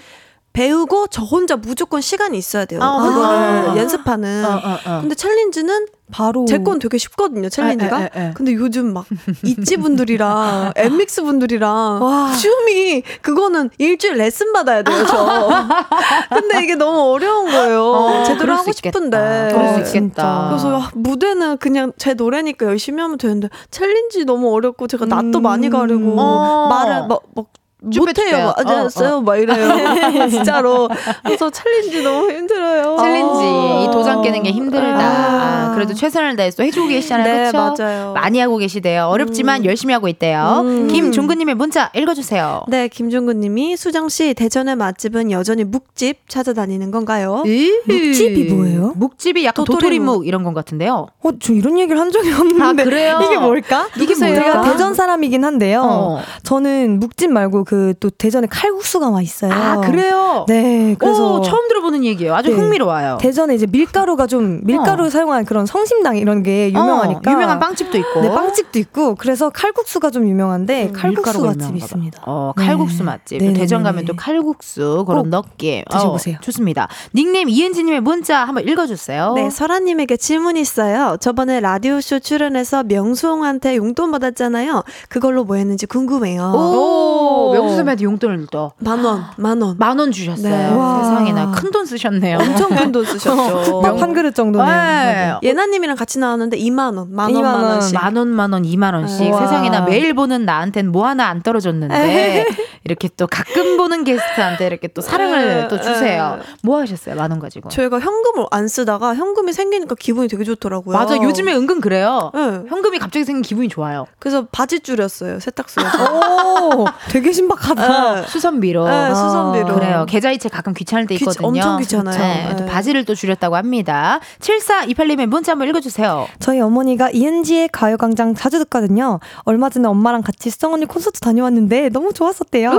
배우고 저 혼자 무조건 시간이 있어야 돼요. 아. 그거를 아. 연습하는. 어, 어, 어. 근데 챌린지는 바로 제 건 되게 쉽거든요, 챌린지가. 에, 에, 에, 에. 근데 요즘 막 있지 분들이랑 엠믹스 분들이랑 춤이 그거는 일주일 레슨 받아야 돼요, 저. 근데 이게 너무 어려운 거예요. 어, 제대로 하고. 싶은데. 그럴 수 어, 있겠다. 진짜. 그래서 아, 무대는 그냥 제 노래니까 열심히 하면 되는데 챌린지 너무 어렵고 제가 낯도 음. 많이 가리고 어. 말을 막, 막. 못해요. 안녕하세요. 어, 막 이래요. 진짜로. 그래서 챌린지 너무 힘들어요. 챌린지 어. 이 도전 깨는 게 힘들다. 아, 그래도 최선을 다해서 해주고 계시잖아요. 네, 그렇죠? 맞아요. 많이 하고 계시대요. 어렵지만 열심히 하고 있대요. 음. 김종근님의 문자 읽어주세요. 네, 김종근 님이 수정씨, 대전의 맛집은 여전히 묵집 찾아다니는 건가요? 묵집이 뭐예요? 묵집이 약간 도토리묵. 이런 건 같은데요. 어, 저 이런 얘기를 한 적이 없는데. 아, 그래요? 이게 뭘까? 누구세요? 제가 대전 사람이긴 한데요. 어. 저는 묵집 말고 그 또 대전에 칼국수가 맛있어요. 아, 그래요? 네. 그래서 오, 처음 들어보는 얘기예요. 아주 네. 흥미로워요. 대전에 이제 밀가루가 좀 밀가루 어. 사용한 그런 성심당 이런 게 유명하니까 어, 유명한 빵집도 있고. 네, 빵집도 있고 그래서 칼국수가 좀 유명한데 음, 칼국수 봐. 있습니다. 어, 네. 칼국수 맛집. 네네네네. 대전 가면 또 칼국수 그럼 꼭 넣게 드셔보세요. 어, 좋습니다. 닉네임 이은지님의 문자 한번 읽어주세요. 네, 설아님에게 질문이 있어요. 저번에 라디오 쇼 출연해서 명수옹한테 용돈 받았잖아요. 그걸로 뭐 했는지 궁금해요. 오, 명수 선배한테 용돈을 또. 만 원, 만 원. 만 원 주셨어요. 네. 와. 세상에나 큰 돈 쓰셨네요. 엄청 큰 돈 쓰셨죠. 밥한 그릇 정도네요. 네. 예나님이랑 같이 나왔는데 2만 원, 만 원, 이만 만 원. 원씩. 만 원, 만 원, 이만 원씩. 와. 세상에나 매일 보는 나한텐 뭐 하나 안 떨어졌는데, 이 렇게 또 가끔 보는 게스트한테 이렇게 또 사랑을 에, 또 주세요. 뭐 하셨어요? 만 원 가지고. 저희가 현금을 안 쓰다가 현금이 생기니까 기분이 되게 좋더라고요. 맞아. 요즘에 은근 그래요. 네. 현금이 갑자기 생긴 기분이 좋아요. 그래서 바지 줄였어요. 세탁소에서. 오, 되게 신박하다. 네. 수선비로. 네, 수선비로. 그래요. 계좌이체 가끔 귀찮을 때 귀- 있거든요. 엄청 귀찮아요. 네, 또 네. 바지를 또 줄였다고 합니다. 7428님의 문자 한번 읽어주세요. 저희 어머니가 이은지의 가요광장 자주 듣거든요. 얼마 전에 엄마랑 같이 수정 언니 콘서트 다녀왔는데 너무 좋았었대요.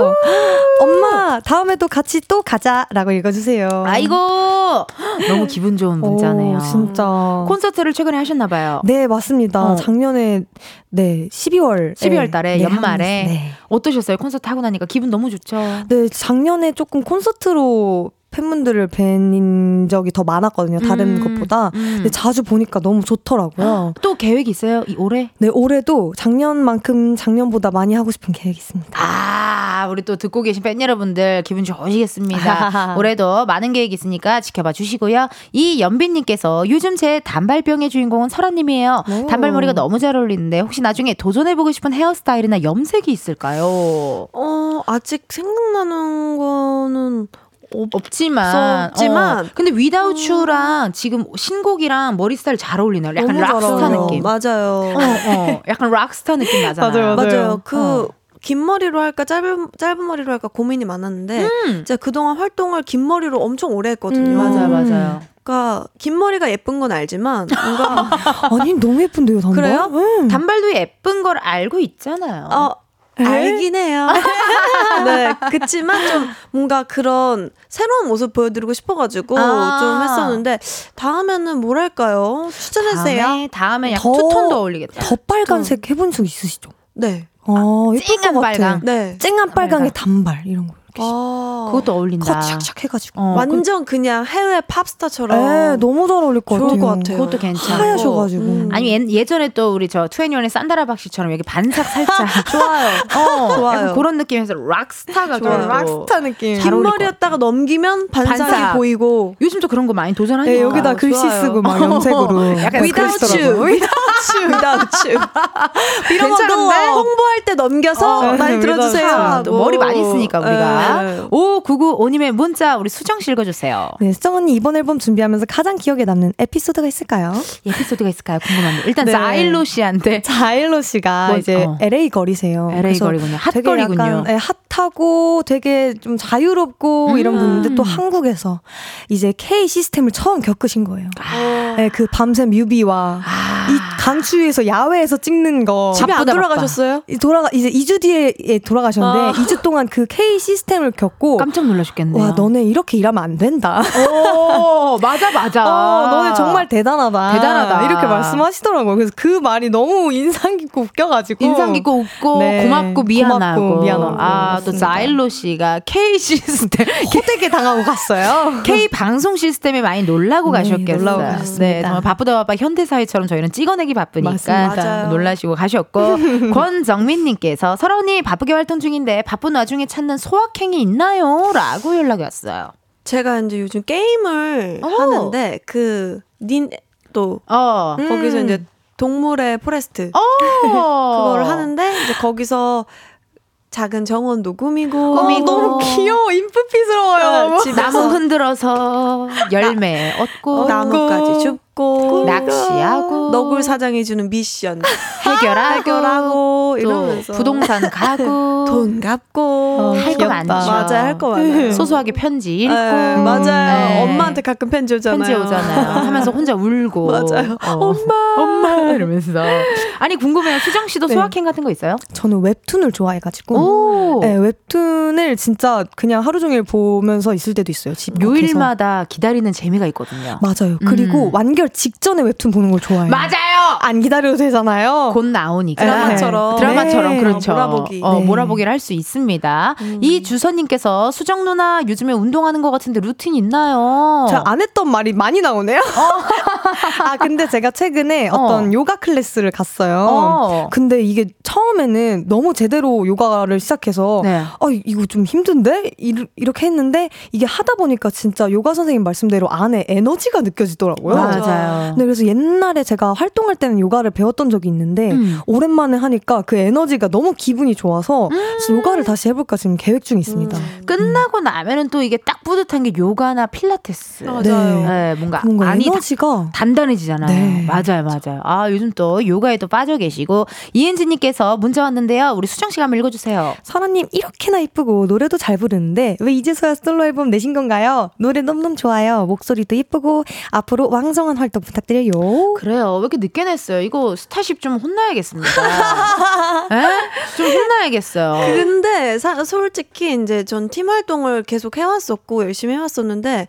엄마 다음에도 같이 또 가자 라고 읽어주세요. 아이고! 너무 기분 좋은 문자네요. 오, 진짜. 콘서트를 최근에 하셨나봐요. 네 맞습니다. 어. 작년에 네 12월 12월 달에 네, 연말에 네. 어떠셨어요? 콘서트 하고 나니까 기분 너무 좋죠. 네 작년에 조금 콘서트로 팬분들을 뵌 적이 더 많았거든요. 다른 음, 것보다. 음. 근데 자주 보니까 너무 좋더라고요. 또 계획 있어요? 이 올해? 네 올해도 작년만큼 작년보다 많이 하고 싶은 계획이 있습니다. 아, 우리 또 듣고 계신 팬 여러분들 기분 좋으시겠습니다. 올해도 많은 계획 있으니까 지켜봐 주시고요. 이 연빈님께서 요즘 제 단발병의 주인공은 설아님이에요. 오. 단발머리가 너무 잘 어울리는데 혹시 나중에 도전해보고 싶은 헤어스타일이나 염색이 있을까요? 어, 아직 생각나는 거는 없지만, 없지만. 어. 근데 위다우츄랑 지금 신곡이랑 머리 스타일 잘 어울리나요? 약간 락스타 어울려요. 느낌. 맞아요. 어, 어. 약간 락스타 느낌 나잖아요. 맞아요, 맞아요. 그 어. 긴 머리로 할까 짧은 짧은 머리로 할까 고민이 많았는데 음. 제가 그동안 활동을 긴 머리로 엄청 오래 했거든요. 음. 맞아요, 맞아요. 그러니까 긴 머리가 예쁜 건 알지만 뭔가 아니 너무 예쁜데요, 단발? 그래요? 응. 단발도 예쁜 걸 알고 있잖아요. 어 알긴 해요. 네, 그치만 좀 뭔가 그런 새로운 모습 보여드리고 싶어가지고 아. 좀 했었는데 다음에는 뭘 할까요? 추천해주세요. 다음에, 다음에 약간 더- 투톤도 어울리겠다. 더 빨간색 해본 적 있으시죠? 네, 어, 예쁠 쨍한 것 같아. 빨강. 네. 쨍한 빨강에 단발 이런 거. 아, 그것도 어울린다. 컷 샥샥 해가지고. 어, 완전 그 냥 해외 팝스타처럼 네, 너무 잘 어울릴 것 같아요. 것 같아요. 그것도 괜찮고. 하얘셔가지고. 음. 아니 예, 예전에 또 우리 저 투애니원의 산다라 박씨처럼 여기 반삭 살짝 좋아요. 어, 좋아요. 그런 느낌에서 락스타가 좋아요. 좀 락스타 느낌. 잘긴 머리였다가 넘기면 반삭이 반삭. 보이고 요즘 또 그런 거 많이 도전하니까 네, 여기다 글씨. 쓰고 막 염색으로. 약간 without 그러시 이런 것도 괜찮은데? 홍보할 때 넘겨서 어, 많이 without 들어주세요. 아, 또 머리 많이 쓰니까 우리가 네. 5995님의 문자 우리 수정 씨 읽어주세요. 네, 수정 언니 이번 앨범 준비하면서 가장 기억에 남는 에피소드가 있을까요? 에피소드가 있을까요? 궁금합니다. 일단 네. 자일로 씨한테 자일로 씨가 뭐, 이제 어. LA 거리세요. LA 거리군요. 핫거리군요. 약간 예, 핫하고 되게 좀 자유롭고 이런 음. 분인데 또 한국에서 이제 K 시스템을 처음 겪으신 거예요. 아. 네, 그 밤새 뮤비와 이 강추위에서 야외에서 찍는 거 집에 안 바쁘다, 돌아가셨어요? 이 돌아가 이제 2주 뒤에 예, 돌아가셨는데 아. 2주 동안 그 K 시스템을 겪고 깜짝 놀라셨겠네요. 와 너네 이렇게 일하면 안 된다. 오, 맞아 맞아. 어, 너네 정말 대단하다. 대단하다. 이렇게 말씀하시더라고요. 그래서 그 말이 너무 인상 깊고 웃겨 가지고 인상 깊고 웃고 네. 고맙고 미안하고, 고맙고 미안하고. 아또 맞습니다. 자일로 씨가 K 시스템 호되게 당하고 갔어요. K 방송 시스템에 많이 놀라고 네, 가셨겠어요. 놀라고 가셨습니다. 네, 정말 바쁘다 바빠 현대 사회처럼 저희는 찍어내기 바쁘니까 맞습니다. 맞아요. 놀라시고 가셨고 권정민님께서 설언니 바쁘게 활동 중인데 바쁜 와중에 찾는 소확행이 있나요?라고 연락이 왔어요. 제가 이제 요즘 게임을 오. 하는데 그 닌또 어, 거기서 이제 동물의 forest 어, 그거를 하는데 이제 거기서 작은 정원도 꾸미고 꾸미고. 너무 귀여워. 인프피스러워요. 네, 집에서 나무 흔들어서 열매 얻고 나무까지 줍고 먹고 낚시하고 너굴 사장이 주는 미션 해결하고, 해결하고 이러면서 부동산 가고 돈 갚고 어, 할거 많죠. 맞아요, 할거 많아요. 소소하게 편지 읽고 네, 맞아요. 네. 엄마한테 가끔 편지 오잖아요. 편지 오잖아요. 하면서 혼자 울고 맞아요. 어. 엄마 엄마 이러면서 아니 궁금해요. 수정 씨도 네. 소확행 같은 거 있어요? 저는 웹툰을 좋아해가지고 오. 네, 웹툰을 진짜 그냥 하루 종일 보면서 있을 때도 있어요. 집. 요일마다 기다리는 재미가 있거든요. 맞아요. 그리고 음. 완결 직전에 웹툰 보는 걸 좋아해요. 맞아요. 안 기다려도 되잖아요. 곧 나오니까 드라마처럼. 드라마처럼 네. 그렇죠. 몰아보기. 어, 네. 몰아보기를 할 수 있습니다. 이 주선님께서 수정 누나 요즘에 운동하는 것 같은데 루틴 있나요? 제가 안 했던 말이 많이 나오네요. 아 근데 제가 최근에 어떤 어. 요가 클래스를 갔어요. 어. 근데 이게 처음에는 너무 제대로 요가를 시작해서 네. 아 이거 좀 힘든데 이- 이렇게 했는데 이게 하다 보니까 진짜 요가 선생님 말씀대로 안에 에너지가 느껴지더라고요. 맞아 요. 네, 그래서 옛날에 제가 활동할 때는 요가를 배웠던 적이 있는데 음. 오랜만에 하니까 그 에너지가 너무 기분이 좋아서 그래서 요가를 다시 해볼까 지금 계획 중에 있습니다. 끝나고 나면은 또 이게 딱 뿌듯한 게 요가나 필라테스. 맞아요. 네, 뭔가 뭔가 안이 다- 에너지가 단단해지잖아요. 네. 맞아요, 맞아요. 아, 요즘 또 요가에 또 빠져 계시고, 이은지님께서 문자 왔는데요. 우리 수정 씨가 한번 읽어주세요. 설아님 이렇게나 이쁘고 노래도 잘 부르는데 왜 이제서야 솔로 앨범 내신 건가요? 노래 너무너무 좋아요. 목소리도 이쁘고 앞으로 왕성한 활동 부탁드려요. 그래요. 왜 이렇게 늦게 냈어요? 이거 스타쉽 좀 혼나야겠습니다. 에? 좀 혼나야겠어요. 근데 사, 솔직히 이제 전 팀 활동을 계속 해왔었고 열심히 해왔었는데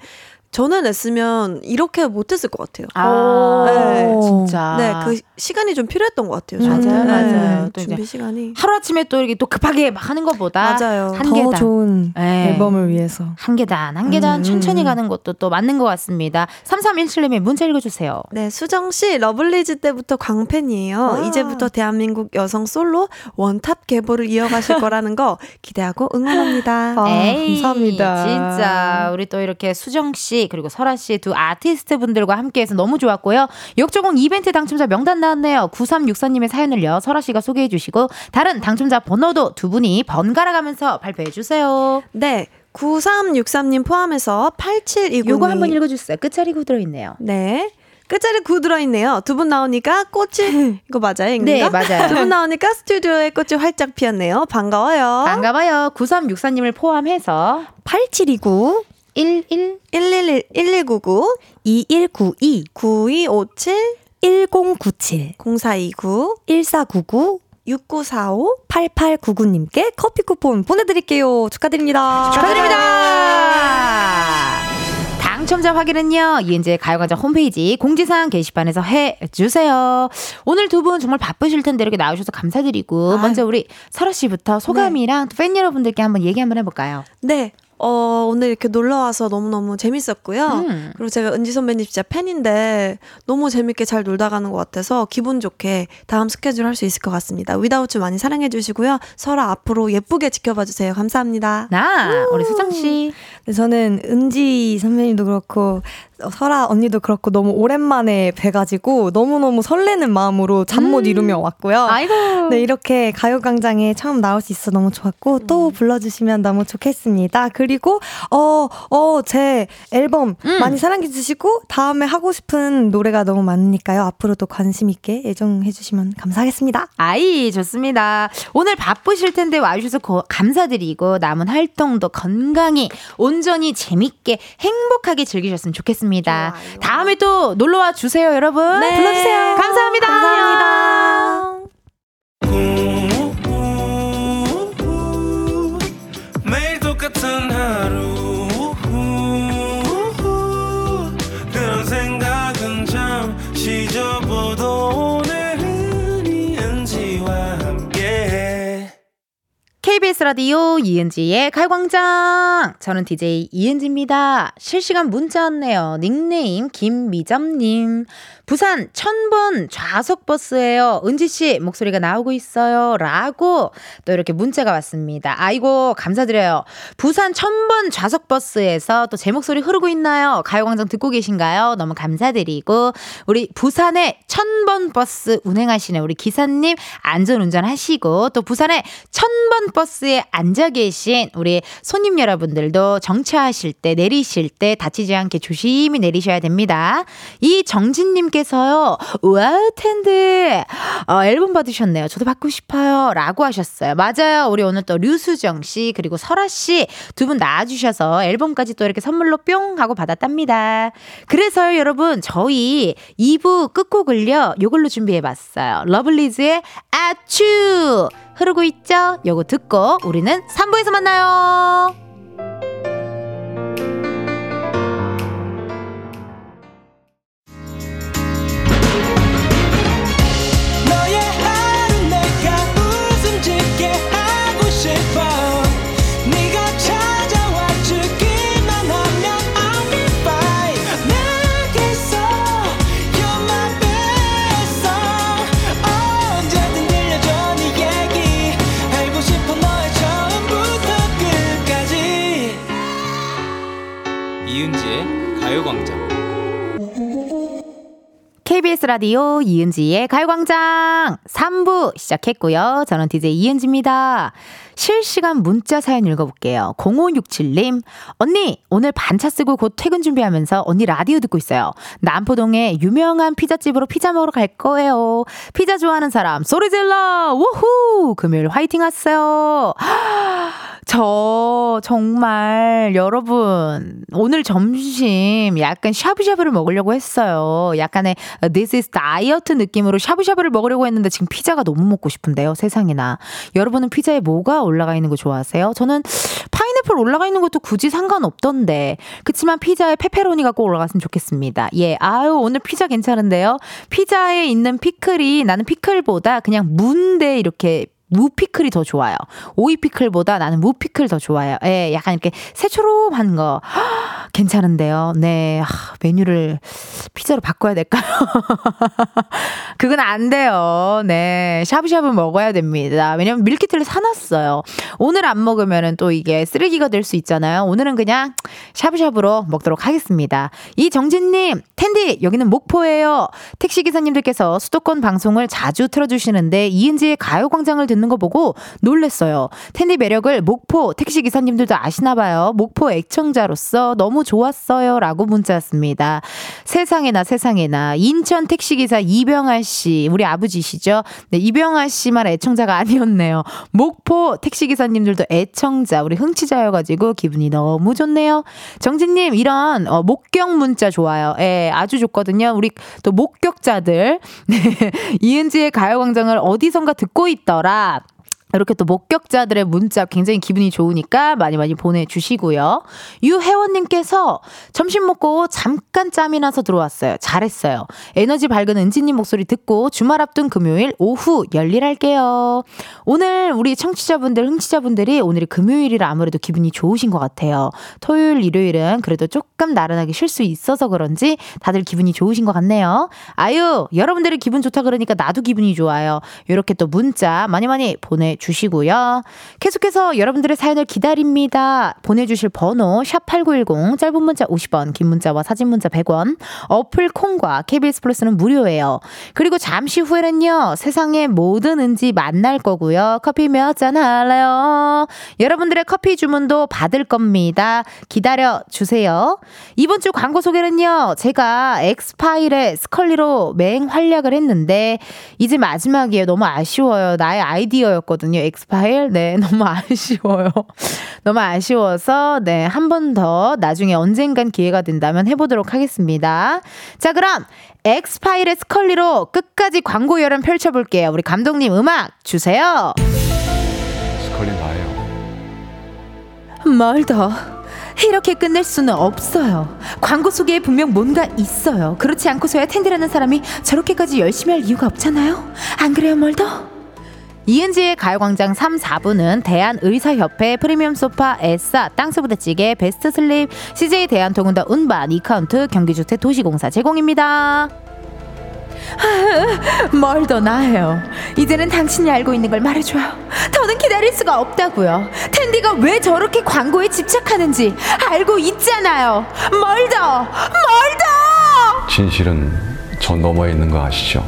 전에 냈으면 이렇게 못했을 것 같아요. 아, 네. 진짜. 네, 그 시간이 좀 필요했던 것 같아요. 맞아요, 저는. 맞아요. 또 준비 이제 시간이. 하루아침에 또 이렇게 또 급하게 막 하는 것보다 맞아요. 한 더 계단. 좋은 네. 앨범을 위해서. 한 계단, 한 계단 음. 천천히 가는 것도 또 맞는 것 같습니다. 3317님의 문자 읽어주세요. 네, 수정 씨 러블리즈 때부터 광팬이에요. 이제부터 대한민국 여성 솔로 원탑 계보를 이어가실 거라는 거 기대하고 응원합니다. 아, 에이, 감사합니다. 진짜 우리 또 이렇게 수정 씨 그리고 설아 씨 두 아티스트 분들과 함께해서 너무 좋았고요. 역조공 이벤트 당첨자 명단 나왔네요. 9364님의 사연을요. 설아 씨가 소개해 주시고 다른 당첨자 번호도 두 분이 번갈아 가면서 발표해 주세요. 네, 9363님 포함해서 8729님. 요거 한번 읽어 주세요. 끝자리 구 들어 있네요. 네. 끝자리 9 들어있네요. 두 분 나오니까 꽃이, 이거 맞아요? 읽는 네, 거? 맞아요. 두 분 나오니까 스튜디오에 꽃이 활짝 피었네요. 반가워요. 반가워요. 9364님을 포함해서 8729 11 111, 1199, 2192 9257, 1097 0429, 1499 6945, 8899님께 커피 쿠폰 보내드릴게요. 축하드립니다. 축하드립니다. 당첨자 확인은요, 이은재 가요광장 홈페이지 공지사항 게시판에서 해주세요. 오늘 두 분 정말 바쁘실 텐데 이렇게 나오셔서 감사드리고, 먼저 우리 설아 씨부터 소감이랑 또팬 여러분들께 한번 얘기 한번 해볼까요? 네. 어, 오늘 이렇게 놀러 와서 너무너무 재밌었고요. 음. 그리고 제가 은지 선배님 진짜 팬인데 너무 재밌게 잘 놀다 가는 것 같아서 기분 좋게 다음 스케줄 할 수 있을 것 같습니다. 위다우츠 많이 사랑해 주시고요. 설아 앞으로 예쁘게 지켜봐 주세요. 감사합니다. 나, 우리 수정 씨. 네, 저는 은지 선배님도 그렇고 어, 설아 언니도 그렇고 너무 오랜만에 뵈가지고 너무너무 설레는 마음으로 잠못 이루며 왔고요. 아이고. 네, 이렇게 가요광장에 처음 나올 수 있어 너무 좋았고, 또 불러주시면 너무 좋겠습니다. 그리고, 어, 어, 제 앨범 많이 사랑해주시고, 다음에 하고 싶은 노래가 너무 많으니까요. 앞으로도 관심있게 애정해주시면 감사하겠습니다. 아이, 좋습니다. 오늘 바쁘실 텐데 와주셔서 고- 감사드리고, 남은 활동도 건강히, 온전히 재밌게, 행복하게 즐기셨으면 좋겠습니다. 다음에 또 놀러와 주세요, 여러분. 네. 불러주세요. 감사합니다. 감사합니다. KBS 라디오 이은지의 가요광장. 저는 DJ 이은지입니다. 실시간 문자 왔네요. 닉네임 김미점님. 부산 천번 좌석 버스예요. 은지 씨 목소리가 나오고 있어요. 라고 또 이렇게 문자가 왔습니다. 아이고 감사드려요. 부산 천번 좌석 버스에서 또 제 목소리 흐르고 있나요? 가요광장 듣고 계신가요? 너무 감사드리고 우리 부산에 천번 버스 운행하시는 우리 기사님 안전 운전 하시고 또 천번 버스 버스에 앉아 계신 우리 손님 여러분들도 정차하실 때, 내리실 때 다치지 않게 조심히 내리셔야 됩니다. 이 정진님 께서요, 우와, 텐디, 어, 앨범 받으셨네요. 저도 받고 싶어요. 라고 하셨어요. 맞아요. 우리 오늘 또 류수정 씨, 그리고 설아 씨 두 분 나와 주셔서 앨범까지 또 이렇게 선물로 뿅 하고 받았답니다. 그래서요, 여러분, 저희 2부 끝곡을요, 요걸로 준비해 봤어요. 러블리즈의 아츄! 흐르고 있죠? 요거 듣고 우리는 3부에서 만나요. KBS 라디오 이은지의 가요광장 3부 시작했고요. 저는 DJ 이은지입니다. 실시간 문자 사연 읽어볼게요. 0567님, 언니, 오늘 반차 쓰고 곧 퇴근 준비하면서 언니 라디오 듣고 있어요. 남포동에 유명한 피자집으로 피자 먹으러 갈 거예요. 피자 좋아하는 사람, 소리 질러! 우후! 금요일 화이팅 하세요. 저 정말 여러분 오늘 점심 약간 샤브샤브를 먹으려고 했어요. 약간의 this is 다이어트 느낌으로 샤브샤브를 먹으려고 했는데 지금 피자가 너무 먹고 싶은데요. 세상에나. 여러분은 피자에 뭐가 올라가 있는 거 좋아하세요? 저는 파인애플 올라가 있는 것도 굳이 상관없던데. 그치만 피자에 페페로니가 꼭 올라갔으면 좋겠습니다. 예. 아유, 오늘 피자 괜찮은데요? 피자에 있는 피클이 나는 피클보다 그냥 무인데 이렇게 무피클이 더 좋아요. 오이 피클보다 나는 무피클 더 좋아요. 예, 약간 이렇게 새초롬한 거. 괜찮은데요. 네. 하, 메뉴를 피자로 바꿔야 될까요? 그건 안 돼요. 네. 샤브샤브 먹어야 됩니다. 왜냐면 밀키트를 사놨어요. 오늘 안 먹으면은 또 이게 쓰레기가 될 수 있잖아요. 오늘은 그냥 샤브샤브로 먹도록 하겠습니다. 이정진님, 텐디, 여기는 목포예요. 택시기사님들께서 수도권 방송을 자주 틀어주시는데 이은지의 가요광장을 듣는 거 보고 놀랬어요. 텐디 매력을 목포 택시기사님들도 아시나 봐요. 목포 애청자로서 너무 좋았어요. 라고 문자 왔습니다. 세상에나 세상에나 인천 택시기사 이병아 씨, 우리 아버지시죠? 네, 이병아 씨만 애청자가 아니었네요. 목포 택시기사님들도 애청자, 우리 흥치자여가지고 기분이 너무 좋네요. 정진님, 이런 어, 목격 문자 좋아요. 예, 아주 좋거든요. 우리 또 목격자들. 네, 이은지의 가요광장을 어디선가 듣고 있더라. 이렇게 또 목격자들의 문자 굉장히 기분이 좋으니까 많이 많이 보내주시고요. 유혜원님께서 점심 먹고 잠깐 짬이 나서 들어왔어요. 잘했어요. 에너지 밝은 은지님 목소리 듣고 주말 앞둔 금요일 오후 열일할게요. 오늘 우리 청취자분들, 흥취자분들이 오늘이 금요일이라 아무래도 기분이 좋으신 것 같아요. 토요일, 일요일은 그래도 조금 나른하게 쉴 수 있어서 그런지 다들 기분이 좋으신 것 같네요. 아유, 여러분들이 기분 좋다 그러니까 나도 기분이 좋아요. 이렇게 또 문자 많이 많이 보내 주 시고요. 계속해서 여러분들의 사연을 기다립니다. 보내주실 번호 샵8910 짧은 문자 50원 긴 문자와 사진 문자 100원 어플 콩과 KBS 플러스는 무료예요. 그리고 잠시 후에는요. 세상의 모든 은지 만날 거고요. 커피 몇 잔 할래요? 여러분들의 커피 주문도 받을 겁니다. 기다려 주세요. 이번 주 광고 소개는요. 제가 엑스파일의 스컬리로 맹활약을 했는데 이제 마지막이에요. 너무 아쉬워요. 나의 아이디어였거든요. 엑스파일. 네, 너무 아쉬워요. 너무 아쉬워서 네, 한 번 더 나중에 언젠간 기회가 된다면 해보도록 하겠습니다. 자, 그럼 엑스파일의 스컬리로 끝까지 광고 열연 펼쳐볼게요. 우리 감독님 음악 주세요. 스컬린 나예요. 멀더. 이렇게 끝낼 수는 없어요. 광고 속에 분명 뭔가 있어요. 그렇지 않고서야 텐디라는 사람이 저렇게까지 열심히 할 이유가 없잖아요. 안 그래요, 멀더? 이은지의 가요광장 3, 4부는 대한의사협회 프리미엄 소파, 에싸, 땅스부대찌개, 베스트 슬립, CJ 대한통운 더 운반, 이카운트, 경기주택 도시공사 제공입니다. 멀더 나예요. 이제는 당신이 알고 있는 걸 말해줘요. 더는 기다릴 수가 없다고요. 텐디가 왜 저렇게 광고에 집착하는지 알고 있잖아요. 멀더, 멀더! 진실은 저 너머에 있는 거 아시죠?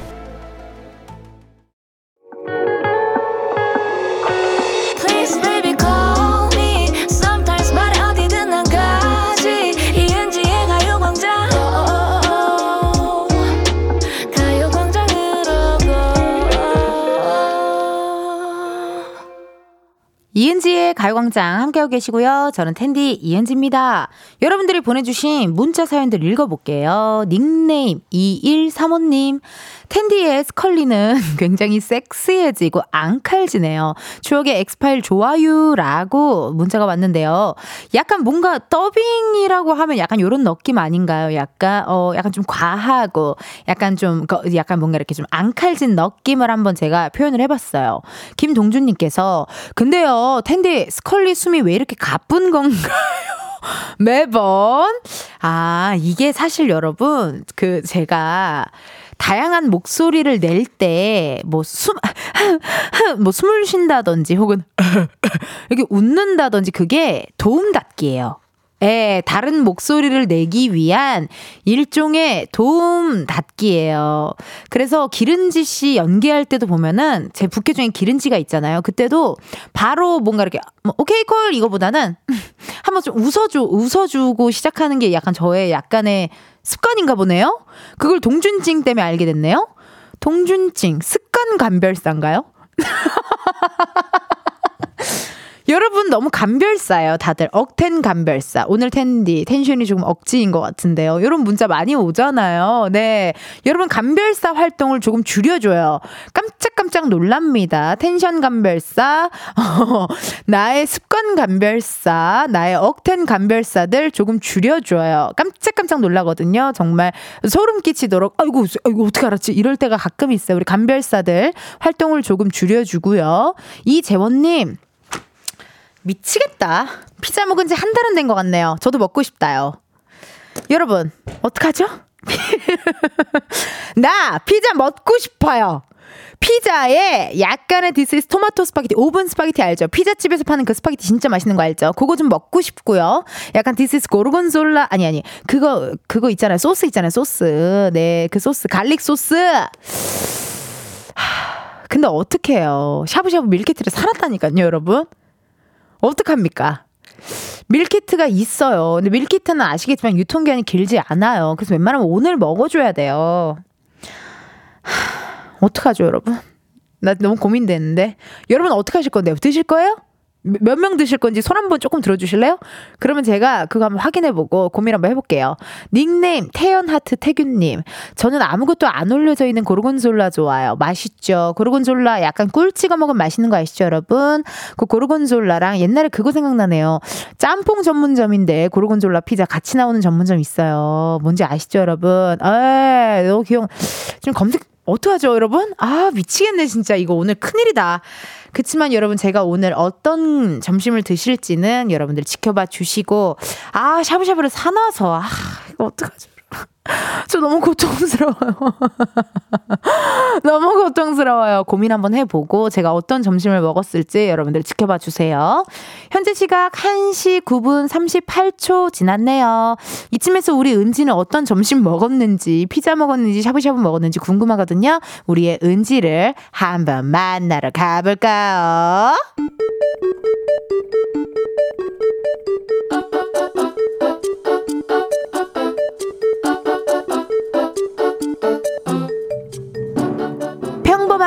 이은지의 가요광장 함께하고 계시고요. 저는 텐디 이은지입니다. 여러분들이 보내주신 문자 사연들 읽어볼게요. 닉네임 2135님. 텐디의 스컬리는 굉장히 섹시해지고 앙칼지네요. 추억의 엑스파일 좋아요라고 문자가 왔는데요. 약간 뭔가 더빙이라고 하면 약간 요런 느낌 아닌가요? 약간, 어, 약간 좀 과하고 약간 좀, 약간 뭔가 이렇게 좀 앙칼진 느낌을 한번 제가 표현을 해봤어요. 김동준님께서, 근데요, 텐디 스컬리 숨이 왜 이렇게 가쁜 건가요? 매번. 아, 이게 사실 여러분, 그, 제가, 다양한 목소리를 낼 때 뭐 숨, 뭐 숨을 쉰다든지 혹은 이렇게 웃는다든지 그게 도움닫기예요. 예, 다른 목소리를 내기 위한 일종의 도움 닫기예요. 그래서 기른지 씨 연기할 때도 보면은 제 부캐 중에 기른지가 있잖아요. 그때도 바로 뭔가 이렇게 뭐 오케이 콜 이거보다는 한번 좀 웃어주 웃어주고 시작하는 게 약간 저의 약간의 습관인가 보네요. 그걸 동준찡 때문에 알게 됐네요. 동준찡 습관 감별사인가요? 여러분 너무 감별사예요, 다들. 억텐 감별사. 오늘 텐디, 텐션이 조금 억지인 것 같은데요. 이런 문자 많이 오잖아요. 네. 여러분 감별사 활동을 조금 줄여줘요. 깜짝깜짝 놀랍니다. 텐션 감별사, 어, 나의 습관 감별사, 나의 억텐 감별사들 조금 줄여줘요. 깜짝깜짝 놀라거든요. 정말 소름 끼치도록, 아이고, 아이고, 어떻게 알았지? 이럴 때가 가끔 있어요. 우리 감별사들 활동을 조금 줄여주고요. 이재원님, 미치겠다. 피자 먹은 지 한 달은 된 것 같네요. 저도 먹고 싶다요. 여러분, 어떡하죠? 나 피자 먹고 싶어요. 피자에 약간의 this is 토마토 스파게티, 오븐 스파게티 알죠? 피자집에서 파는 그 스파게티 진짜 맛있는 거 알죠? 그거 좀 먹고 싶고요. 약간 this is 고르곤졸라, 아니, 아니. 그거, 그거 있잖아요. 소스 있잖아요. 소스. 네, 그 소스. garlic 소스. 하, 근데 어떡해요. 샤브샤브 밀키트를 사 왔다니까요, 여러분. 어떡합니까? 밀키트가 있어요. 근데 밀키트는 아시겠지만 유통기한이 길지 않아요. 그래서 웬만하면 오늘 먹어줘야 돼요. 하, 어떡하죠, 여러분? 나 너무 고민되는데. 여러분 어떡하실 건데요? 드실 거예요? 몇 명 드실 건지 손 한번 조금 들어주실래요? 그러면 제가 그거 한번 확인해보고 고민 한번 해볼게요. 닉네임 태연하트 태균님. 저는 아무것도 안 올려져 있는 고르곤졸라 좋아요. 맛있죠. 고르곤졸라 약간 꿀 찍어 먹으면 맛있는 거 아시죠, 여러분? 그 고르곤졸라랑 옛날에 그거 생각나네요. 짬뽕 전문점인데 고르곤졸라 피자 같이 나오는 전문점 있어요. 뭔지 아시죠, 여러분? 에 너무 귀여워. 지금 검색 어떡하죠, 여러분? 아 미치겠네 진짜 이거 오늘 큰일이다. 그치만 여러분 제가 오늘 어떤 점심을 드실지는 여러분들 지켜봐 주시고 아 샤브샤브를 사놔서 아 이거 어떡하죠? 저 너무 고통스러워요. 너무 고통스러워요. 고민 한번 해보고 제가 어떤 점심을 먹었을지 여러분들 지켜봐 주세요. 현재 시각 1시 9분 38초 지났네요. 이쯤에서 우리 은지는 어떤 점심 먹었는지, 피자 먹었는지, 샤브샤브 먹었는지 궁금하거든요. 우리의 은지를 한번 만나러 가볼까요?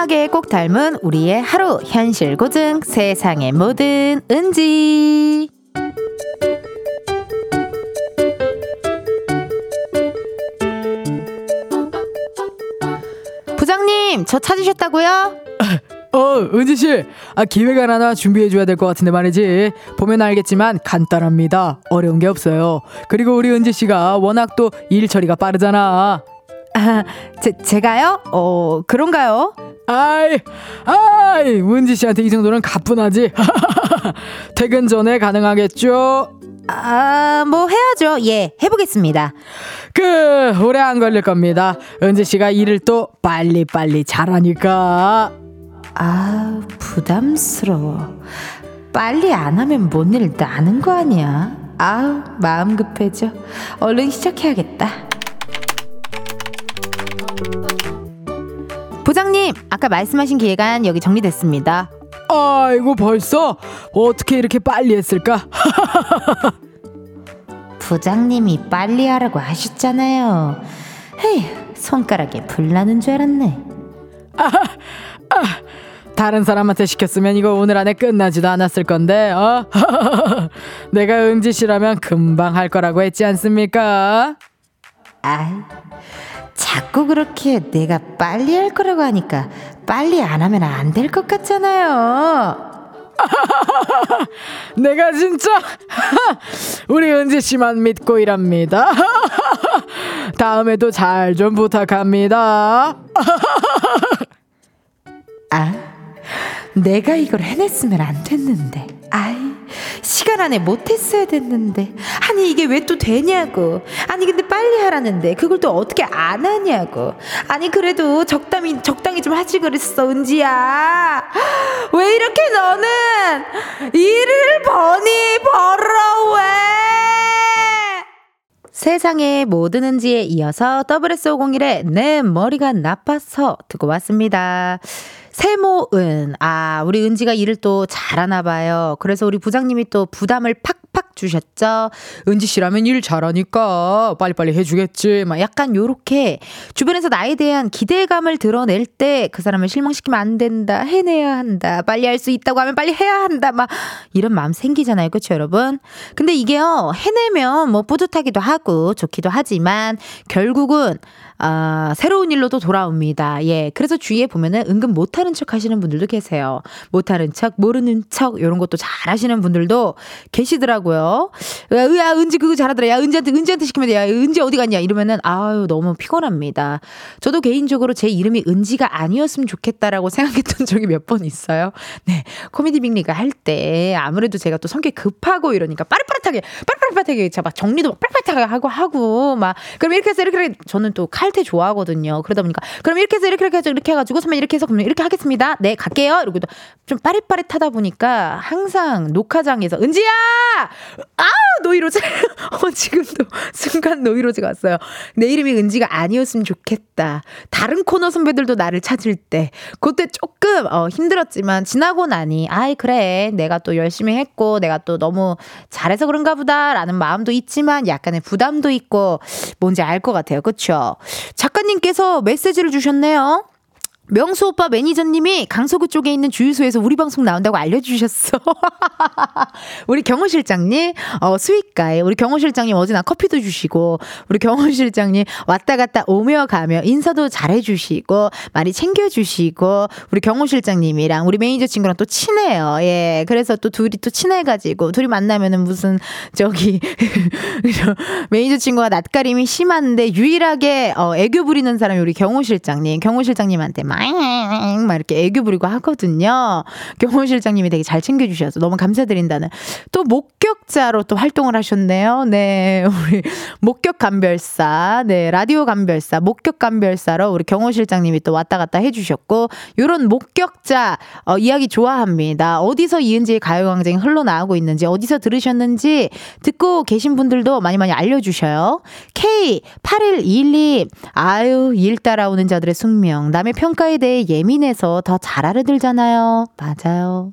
평범하게 꼭 닮은 우리의 하루 현실 고증 세상의 모든 은지 부장님 저 찾으셨다고요? 어, 은지 씨, 아, 기획안 하나 준비해 줘야 될 것 같은데 말이지. 보면 알겠지만 간단합니다. 어려운 게 없어요. 그리고 우리 은지 씨가 워낙 또 일 처리가 빠르잖아. 아, 제, 제가요? 어, 그런가요? 아이, 아이, 은지 씨한테 이 정도는 가뿐하지. 퇴근 전에 가능하겠죠? 아, 뭐 해야죠. 예, 해보겠습니다. 그, 오래 안 걸릴 겁니다. 은지 씨가 일을 또 빨리빨리 잘하니까. 아, 부담스러워. 빨리 안 하면 뭔 일 나는 거 아니야? 아우, 마음 급해져. 얼른 시작해야겠다. 부장님, 아까 말씀하신 기획안 여기 정리됐습니다. 아이고 벌써 어떻게 이렇게 빨리 했을까? 부장님이 빨리 하라고 하셨잖아요. 헤이, 손가락에 불 나는 줄 알았네. 아, 아, 다른 사람한테 시켰으면 이거 오늘 안에 끝나지도 않았을 건데, 어? 내가 은지 씨라면 금방 할 거라고 했지 않습니까? 아, 자꾸 그렇게 내가 빨리 할 거라고 하니까 빨리 안 하면 안 될 것 같잖아요. 내가 진짜 우리 은지 씨만 믿고 일합니다. 다음에도 잘 좀 부탁합니다. 아, 내가 이걸 해냈으면 안 됐는데. 아이, 시간 안에 못했어야 됐는데. 아니, 이게 왜 또 되냐고. 아니, 근데 빨리 하라는데. 그걸 또 어떻게 안 하냐고. 아니, 그래도 적당히, 적당히 좀 하지 그랬어, 은지야. 왜 이렇게 너는 일을 버니 벌어, 왜? 세상의 모든 은지에 이어서 WS501의 내 머리가 나빠서 듣고 왔습니다. 세모은, 아, 우리 은지가 일을 또 잘하나 봐요. 그래서 우리 부장님이 또 부담을 팍팍 주셨죠. 은지 씨라면 일 잘하니까 빨리빨리 해주겠지. 막 약간 요렇게 주변에서 나에 대한 기대감을 드러낼 때 그 사람을 실망시키면 안 된다. 해내야 한다. 빨리 할 수 있다고 하면 빨리 해야 한다. 막 이런 마음 생기잖아요. 그쵸, 여러분? 근데 이게요, 해내면 뭐 뿌듯하기도 하고 좋기도 하지만 결국은 아, 새로운 일로 또 돌아옵니다. 예. 그래서 주위에 보면은 은근 못하는 척 하시는 분들도 계세요. 못하는 척, 모르는 척, 이런 것도 잘 하시는 분들도 계시더라고요. 야, 야, 은지 그거 잘하더라. 야, 은지한테, 은지한테 시키면 돼. 야, 은지 어디 갔냐? 이러면은, 아유, 너무 피곤합니다. 저도 개인적으로 제 이름이 은지가 아니었으면 좋겠다라고 생각했던 적이 몇 번 있어요. 네. 코미디 빅리가 할 때, 아무래도 제가 또 성격 급하고 이러니까 빠릿빠릿하게, 빠릿빠릿하게, 막 정리도 빠릿빠릿하게 하고, 하고, 막, 그럼 이렇게 해서 이렇게, 저는 또 칼, 칼퇴 좋아하거든요. 그러다 보니까 그럼 이렇게 해서 이렇게 이렇게 해서 이렇게 해가지고 선배 이렇게 해서 그러면 이렇게 하겠습니다. 네 갈게요. 이러고 좀 빠릿빠릿하다 보니까 항상 녹화장에서 은지야 아 노이로제 어 지금도 순간 노이로제가 왔어요. 내 이름이 은지가 아니었으면 좋겠다. 다른 코너 선배들도 나를 찾을 때 그때 조금 어, 힘들었지만 지나고 나니 아이 그래 내가 또 열심히 했고 내가 또 너무 잘해서 그런가 보다라는 마음도 있지만 약간의 부담도 있고 뭔지 알 것 같아요. 그렇죠? 작가님께서 메시지를 주셨네요. 명수 오빠 매니저님이 강서구 쪽에 있는 주유소에서 우리 방송 나온다고 알려주셨어. 우리 경호 실장님, 어, 수익가에 우리 경호 실장님 어제 나 커피도 주시고, 우리 경호 실장님 왔다 갔다 오며 가며 인사도 잘해주시고, 많이 챙겨주시고, 우리 경호 실장님이랑 우리 매니저 친구랑 또 친해요. 예. 그래서 또 둘이 또 친해가지고, 둘이 만나면은 무슨, 저기, 매니저 친구가 낯가림이 심한데, 유일하게, 어, 애교 부리는 사람이 우리 경호 실장님, 경호 실장님한테 막막 이렇게 애교 부리고 하거든요. 경호 실장님이 되게 잘 챙겨주셔서 너무 감사드린다는. 또 목격자로 또 활동을 하셨네요. 네. 우리 목격 감별사. 네. 라디오 감별사. 목격 감별사로 우리 경호 실장님이 또 왔다 갔다 해주셨고, 요런 목격자, 어, 이야기 좋아합니다. 어디서 이은지의 가요광장이 흘러나오고 있는지, 어디서 들으셨는지 듣고 계신 분들도 많이 많이 알려주셔요. K8112. 아유, 일 따라오는 자들의 숙명. 남의 평가 평가에 대해 예민해서 더 잘 알아들잖아요. 맞아요.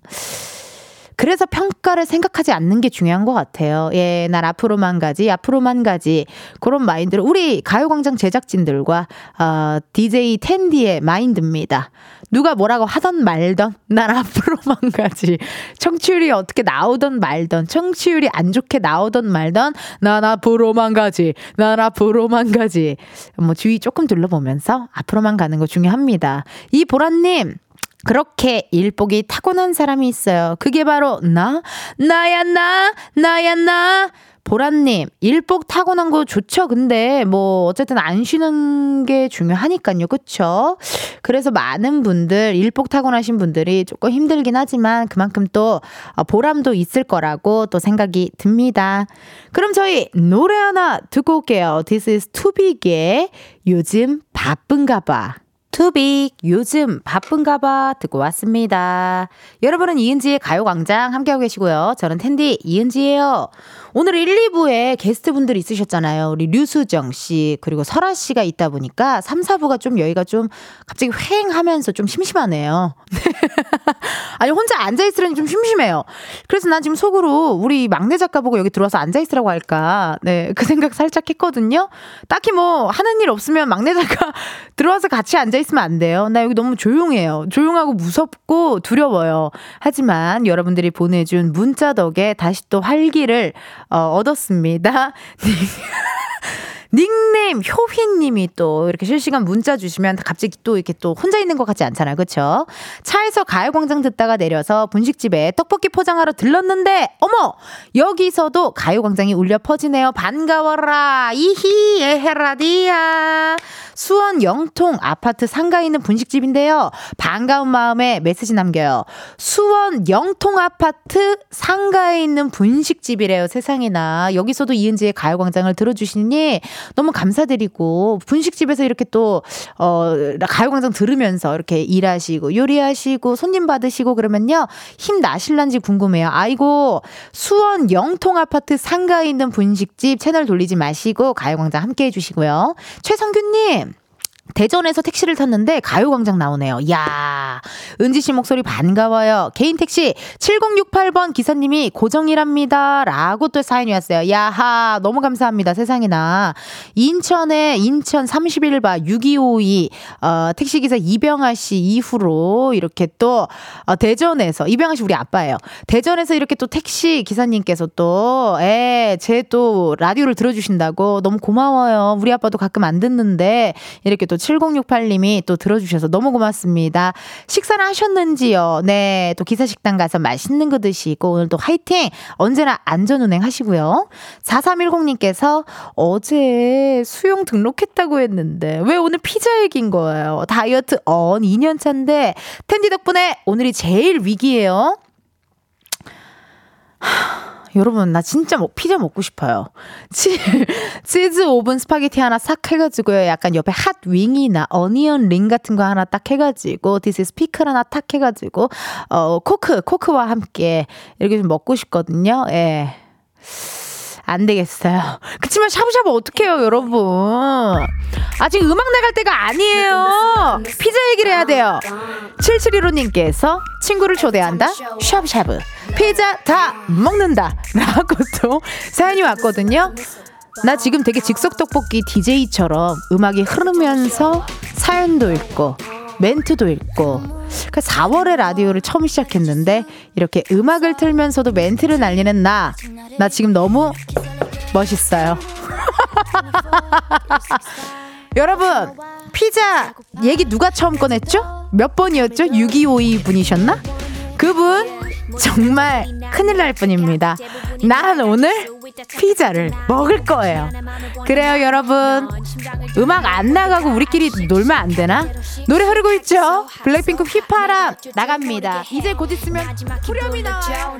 그래서 평가를 생각하지 않는 게 중요한 것 같아요. 예, 난 앞으로만 가지, 앞으로만 가지. 그런 마인드를 우리 가요광장 제작진들과, 어, DJ 텐디의 마인드입니다. 누가 뭐라고 하던 말던 난 앞으로만 가지. 청취율이 어떻게 나오던 말던 청취율이 안 좋게 나오던 말던 난 앞으로만 가지. 난 앞으로만 가지. 뭐 주위 조금 둘러보면서 앞으로만 가는 거 중요합니다. 이 보라님 그렇게 일복이 타고난 사람이 있어요. 그게 바로 나, 나야 나, 나야 나. 보라님, 일복 타고난 거 좋죠. 근데 뭐 어쨌든 안 쉬는 게 중요하니까요. 그쵸? 그래서 많은 분들, 일복 타고나신 분들이 조금 힘들긴 하지만 그만큼 또 어, 보람도 있을 거라고 또 생각이 듭니다. 그럼 저희 노래 하나 듣고 올게요. This is big의 요즘 바쁜가 봐. 투빅 요즘 바쁜가 봐 듣고 왔습니다. 여러분은 이은지의 가요광장 함께하고 계시고요. 저는 텐디 이은지예요. 오늘 1, 2부에 게스트분들 있으셨잖아요. 우리 류수정 씨 그리고 설아 씨가 있다 보니까 3, 4부가 좀 여기가 좀 갑자기 휑하면서 좀 심심하네요. 아니 혼자 앉아있으려니 좀 심심해요. 그래서 난 지금 속으로 우리 막내 작가 보고 여기 들어와서 앉아있으라고 할까. 네, 그 생각 살짝 했거든요. 딱히 뭐 하는 일 없으면 막내 작가 들어와서 같이 앉아있 있으면 안 돼요. 나 여기 너무 조용해요. 조용하고 무섭고 두려워요. 하지만 여러분들이 보내준 문자 덕에 다시 또 활기를 어, 얻었습니다. 닉네임 효휘님이 또 이렇게 실시간 문자 주시면 갑자기 또 이렇게 또 혼자 있는 것 같지 않잖아요, 그렇죠? 차에서 가요광장 듣다가 내려서 분식집에 떡볶이 포장하러 들렀는데 어머 여기서도 가요광장이 울려 퍼지네요. 반가워라 이히 에헤라디야. 수원 영통 아파트 상가에 있는 분식집인데요. 반가운 마음에 메시지 남겨요. 수원 영통 아파트 상가에 있는 분식집이래요. 세상에나. 여기서도 이은지의 가요광장을 들어주시니 너무 감사드리고 분식집에서 이렇게 또, 어, 가요광장 들으면서 이렇게 일하시고 요리하시고 손님 받으시고 그러면요. 힘 나실란지 궁금해요. 아이고, 수원 영통 아파트 상가에 있는 분식집 채널 돌리지 마시고 가요광장 함께 해 주시고요. 최성규님. 대전에서 택시를 탔는데 가요광장 나오네요. 야 은지 씨 목소리 반가워요. 개인 택시 7068번 기사님이 고정이랍니다. 라고 또 사연이 왔어요. 야하, 너무 감사합니다. 세상에나. 인천에 인천 31바 6252, 어, 택시기사 이병아 씨 이후로 이렇게 또, 어, 대전에서, 이병아 씨 우리 아빠예요. 대전에서 이렇게 또 택시 기사님께서 또, 에, 제 또 라디오를 들어주신다고 너무 고마워요. 우리 아빠도 가끔 안 듣는데, 이렇게 또 7068님이 또 들어주셔서 너무 고맙습니다. 식사를 하셨는지요? 네. 또 기사식당 가서 맛있는 거 드시고 오늘 또 화이팅! 언제나 안전운행 하시고요. 4310님께서 어제 수영 등록했다고 했는데 왜 오늘 피자 얘기인 거예요? 다이어트 어언 2년 차인데 텐디 덕분에 오늘이 제일 위기예요. 하... 여러분 나 진짜 뭐 피자 먹고 싶어요. 치, 치즈 오븐 스파게티 하나 싹 해가지고요. 약간 옆에 hot wing이나 onion ring 같은 거 하나 딱 해가지고 디스 스피클 하나 딱 해가지고 어 Coke Coke와 함께 이렇게 좀 먹고 싶거든요. 예. 안 되겠어요. 그치만 샤브샤브 어떡해요, 여러분. 아직 음악 나갈 때가 아니에요. 피자 얘기를 해야 돼요. 7715님께서 친구를 초대한다. 샤브샤브. 피자 다 먹는다. 라고 또 사연이 왔거든요. 나 지금 되게 즉석 떡볶이 DJ처럼 음악이 흐르면서 사연도 읽고 멘트도 읽고 그 4월에 라디오를 처음 시작했는데 이렇게 음악을 틀면서도 멘트를 날리는 나. 나 지금 너무 멋있어요. 여러분, 피자 얘기 누가 처음 꺼냈죠? 몇 번이었죠? 6252 분이셨나? 그분 정말 큰일 날 뿐입니다. 난 오늘 피자를 먹을 거예요. 그래요, 여러분. 음악 안 나가고 우리끼리 놀면 안 되나? 노래 흐르고 있죠? 블랙핑크 휘파람 나갑니다. 이제 곧 있으면 후렴이 나와요.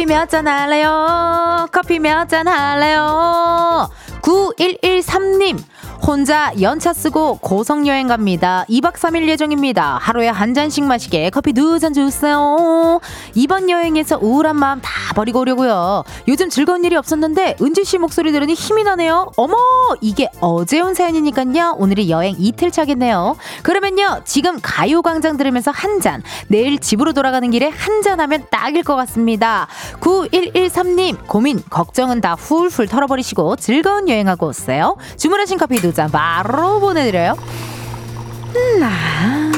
커피 몇 잔 할래요? 커피 몇 잔 할래요? 9113님, 혼자 연차 쓰고 고성 여행 갑니다. 2박 3일 예정입니다. 하루에 한 잔씩 마시게 커피 두 잔 주세요. 이번 여행에서 우울한 마음 다 버리고 오려고요. 요즘 즐거운 일이 없었는데 은지 씨 목소리 들으니 힘이 나네요. 어머, 이게 어제 온 사연이니까요. 오늘이 여행 이틀 차겠네요. 그러면요, 지금 가요광장 들으면서 한 잔, 내일 집으로 돌아가는 길에 한 잔 하면 딱일 것 같습니다. 9113님, 고민, 걱정은 다 훌훌 털어버리시고 즐거운 여행하고 오세요. 주문하신 커피 두잔 바로 보내드려요. 음, 아.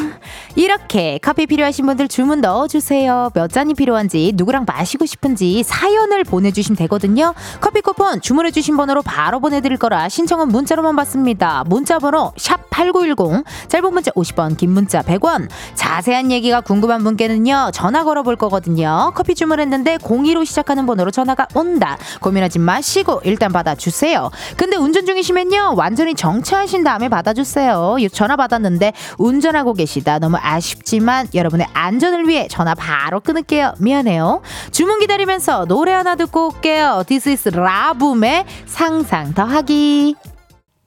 이렇게 커피 필요하신 분들 주문 넣어주세요. 몇 잔이 필요한지, 누구랑 마시고 싶은지 사연을 보내주시면 되거든요. 커피 쿠폰 주문해주신 번호로 바로 보내드릴 거라 신청은 문자로만 받습니다. 문자 번호 샵8910, 짧은 문자 50원, 긴 문자 100원. 자세한 얘기가 궁금한 분께는요, 전화 걸어볼 거거든요. 커피 주문했는데 02로 시작하는 번호로 전화가 온다. 고민하지 마시고 일단 받아주세요. 근데 운전 중이시면요, 완전히 정차하신 다음에 받아주세요. 전화 받았는데 운전하고 계시다. 너무 아쉽지만 여러분의 안전을 위해 전화 바로 끊을게요. 미안해요. 주문 기다리면서 노래 하나 듣고 올게요. This is 라붐의 상상 더하기.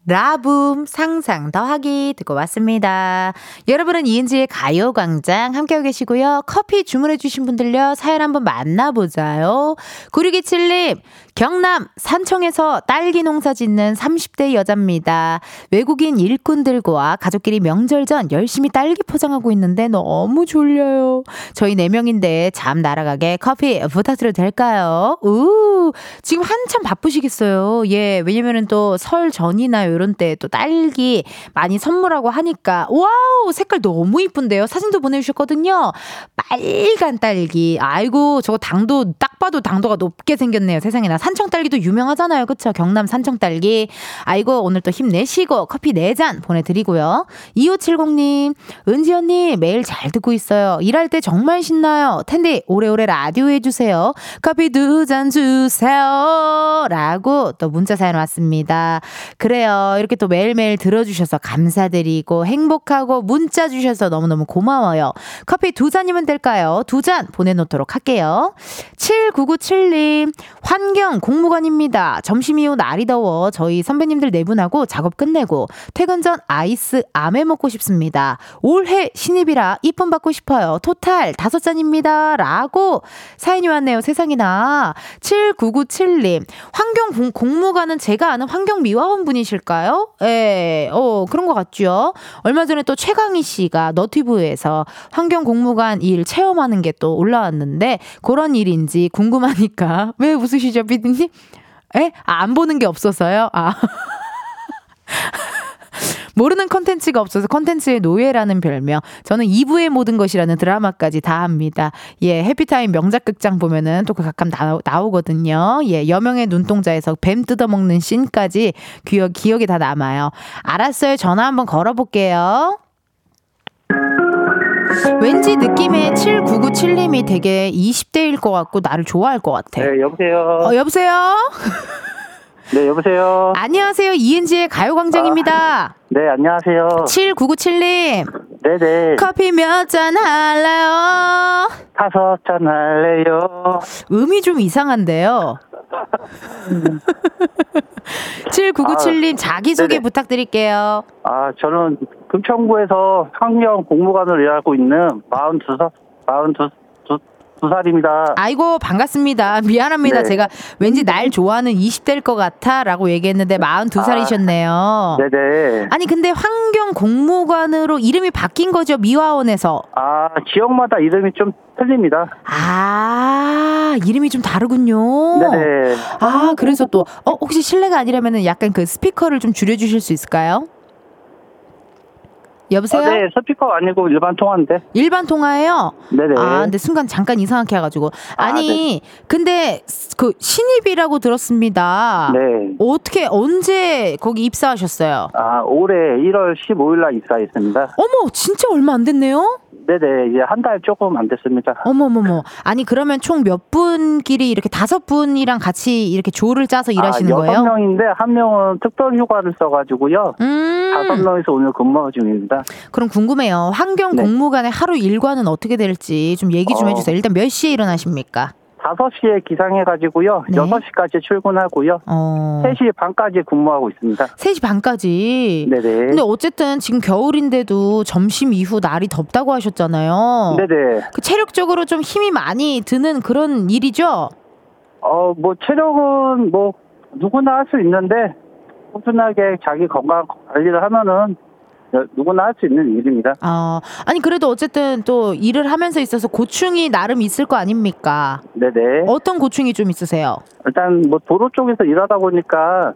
라붐 상상 더하기 듣고 왔습니다. 여러분은 이은지의 가요광장 함께하고 계시고요. 커피 주문해주신 분들요. 사연 한번 만나보자요. 9627님, 경남 산청에서 딸기 농사 짓는 30대 여자입니다. 외국인 일꾼들과 가족끼리 명절 전 열심히 딸기 포장하고 있는데 너무 졸려요. 저희 4명인데 잠 날아가게 커피 부탁드려도 될까요? 우, 지금 한참 바쁘시겠어요. 예, 왜냐면은 또 설 전이나 이런 때 또 딸기 많이 선물하고 하니까 wow, 색깔 너무 이쁜데요. 사진도 보내주셨거든요. 빨간 딸기. 아이고, 저거 당도 딱 봐도 당도가 높게 생겼네요. 세상에나. 산청 딸기도 유명하잖아요. 그쵸? 경남 산청 딸기. 아이고, 오늘 또 힘내시고 커피 4잔 보내드리고요. 2570님, 은지 언니 매일 잘 듣고 있어요. 일할 때 정말 신나요. 텐디, 오래오래 라디오 해주세요. 커피 두 잔 주세요. 라고 또 문자 사연 왔습니다. 그래요. 이렇게 또 매일매일 들어주셔서 감사드리고 행복하고 문자 주셔서 너무너무 고마워요. 커피 두 잔이면 될까요? 두 잔 보내놓도록 할게요. 7997님, 환경 공무관입니다. 점심 이후 날이 더워 저희 선배님들 네 분하고 작업 끝내고 퇴근 전 아이스 아메 먹고 싶습니다. 올해 신입이라 이쁨 받고 싶어요. 토탈 다섯 잔입니다. 라고 사연이 왔네요. 세상에나. 7997님, 환경 공무관은 제가 아는 환경 미화원 분이실까요? 예, 어, 그런 것 같죠. 얼마 전에 또 최강희 씨가 너튜브에서 환경 공무관 일 체험하는 게 또 올라왔는데 그런 일인지 궁금하니까 왜 웃으시죠, 피디님? 에? 아, 안 보는 게 없어서요? 아. 모르는 컨텐츠가 없어서 컨텐츠의 노예라는 별명. 저는 이브의 모든 것이라는 드라마까지 다 합니다. 예, 해피타임 명작 극장 보면은 또 그 가끔 나, 나오거든요. 예, 여명의 눈동자에서 뱀 뜯어먹는 씬까지 기억, 기억이 다 남아요. 알았어요. 전화 한번 걸어볼게요. 왠지 느낌에 7997님이 되게 20대일 것 같고 나를 좋아할 것 같아. 네, 여보세요. 어, 여보세요? 네, 여보세요. 안녕하세요. 이은지의 가요광장입니다. 아, 네, 안녕하세요. 7997님. 네네. 커피 몇 잔 할래요? 다섯 잔 할래요? 음이 좀 이상한데요. 7997님 아, 자기소개 네네. 부탁드릴게요. 아, 저는 금천구에서 환경 공무관으로 일하고 있는 42살, 42, 두 살입니다. 아이고 반갑습니다. 미안합니다. 네. 제가 왠지 날 좋아하는 20대일 것 같아라고 얘기했는데 42살이셨네요. 아, 네네. 아니 근데 환경 공무관으로 이름이 바뀐 거죠 미화원에서. 아 지역마다 이름이 좀 틀립니다. 아 이름이 좀 다르군요. 네네. 아 그래서 또 어, 혹시 실례가 아니라면 약간 그 스피커를 좀 줄여주실 수 있을까요? 여보세요? 아, 네, 스피커 아니고 일반 통화인데. 일반 통화예요? 네네. 아, 근데 순간 잠깐 이상하게 해가지고. 아니, 아, 네. 근데 그 신입이라고 들었습니다. 네. 어떻게 언제 거기 입사하셨어요? 아, 올해 1월 15일 날 입사했습니다. 어머, 진짜 얼마 안 됐네요? 네네, 이제 한 달 조금 안 됐습니다. 어머머머. 아니, 그러면 총 몇 분끼리 이렇게 다섯 분이랑 같이 이렇게 조를 짜서 일하시는 아, 거예요? 여섯 명인데, 한 명은 특별 휴가를 써가지고요. 음. 다섯 명에서 오늘 근무 중입니다. 그럼 궁금해요. 환경 네. 공무관의 하루 일과는 어떻게 될지 좀 얘기 좀 어. 해주세요. 일단 몇 시에 일어나십니까? 5시에 기상해가지고요. 네. 6시까지 출근하고요. 어. 3시 반까지 근무하고 있습니다. 3시 반까지? 네네. 근데 어쨌든 지금 겨울인데도 점심 이후 날이 덥다고 하셨잖아요. 네네. 그 체력적으로 좀 힘이 많이 드는 그런 일이죠? 어, 뭐, 체력은 뭐, 누구나 할 수 있는데, 꾸준하게 자기 건강 관리를 하면은 누구나 할 수 있는 일입니다. 어, 아니 그래도 어쨌든 또 일을 하면서 있어서 고충이 나름 있을 거 아닙니까? 네네. 어떤 고충이 좀 있으세요? 일단 뭐 도로 쪽에서 일하다 보니까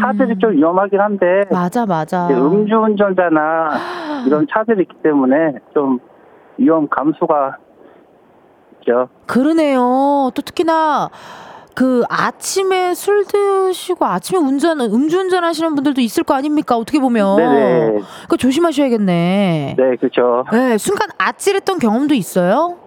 차들이 좀 위험하긴 한데 음. 맞아 맞아. 음주운전자나 이런 차들이 있기 때문에 좀 위험 감수가 있죠. 그러네요. 또 특히나 그 아침에 술 드시고 아침에 운전 음주운전 하시는 분들도 있을 거 아닙니까? 어떻게 보면. 네네. 그 조심하셔야겠네. 네, 그렇죠. 네, 순간 아찔했던 경험도 있어요?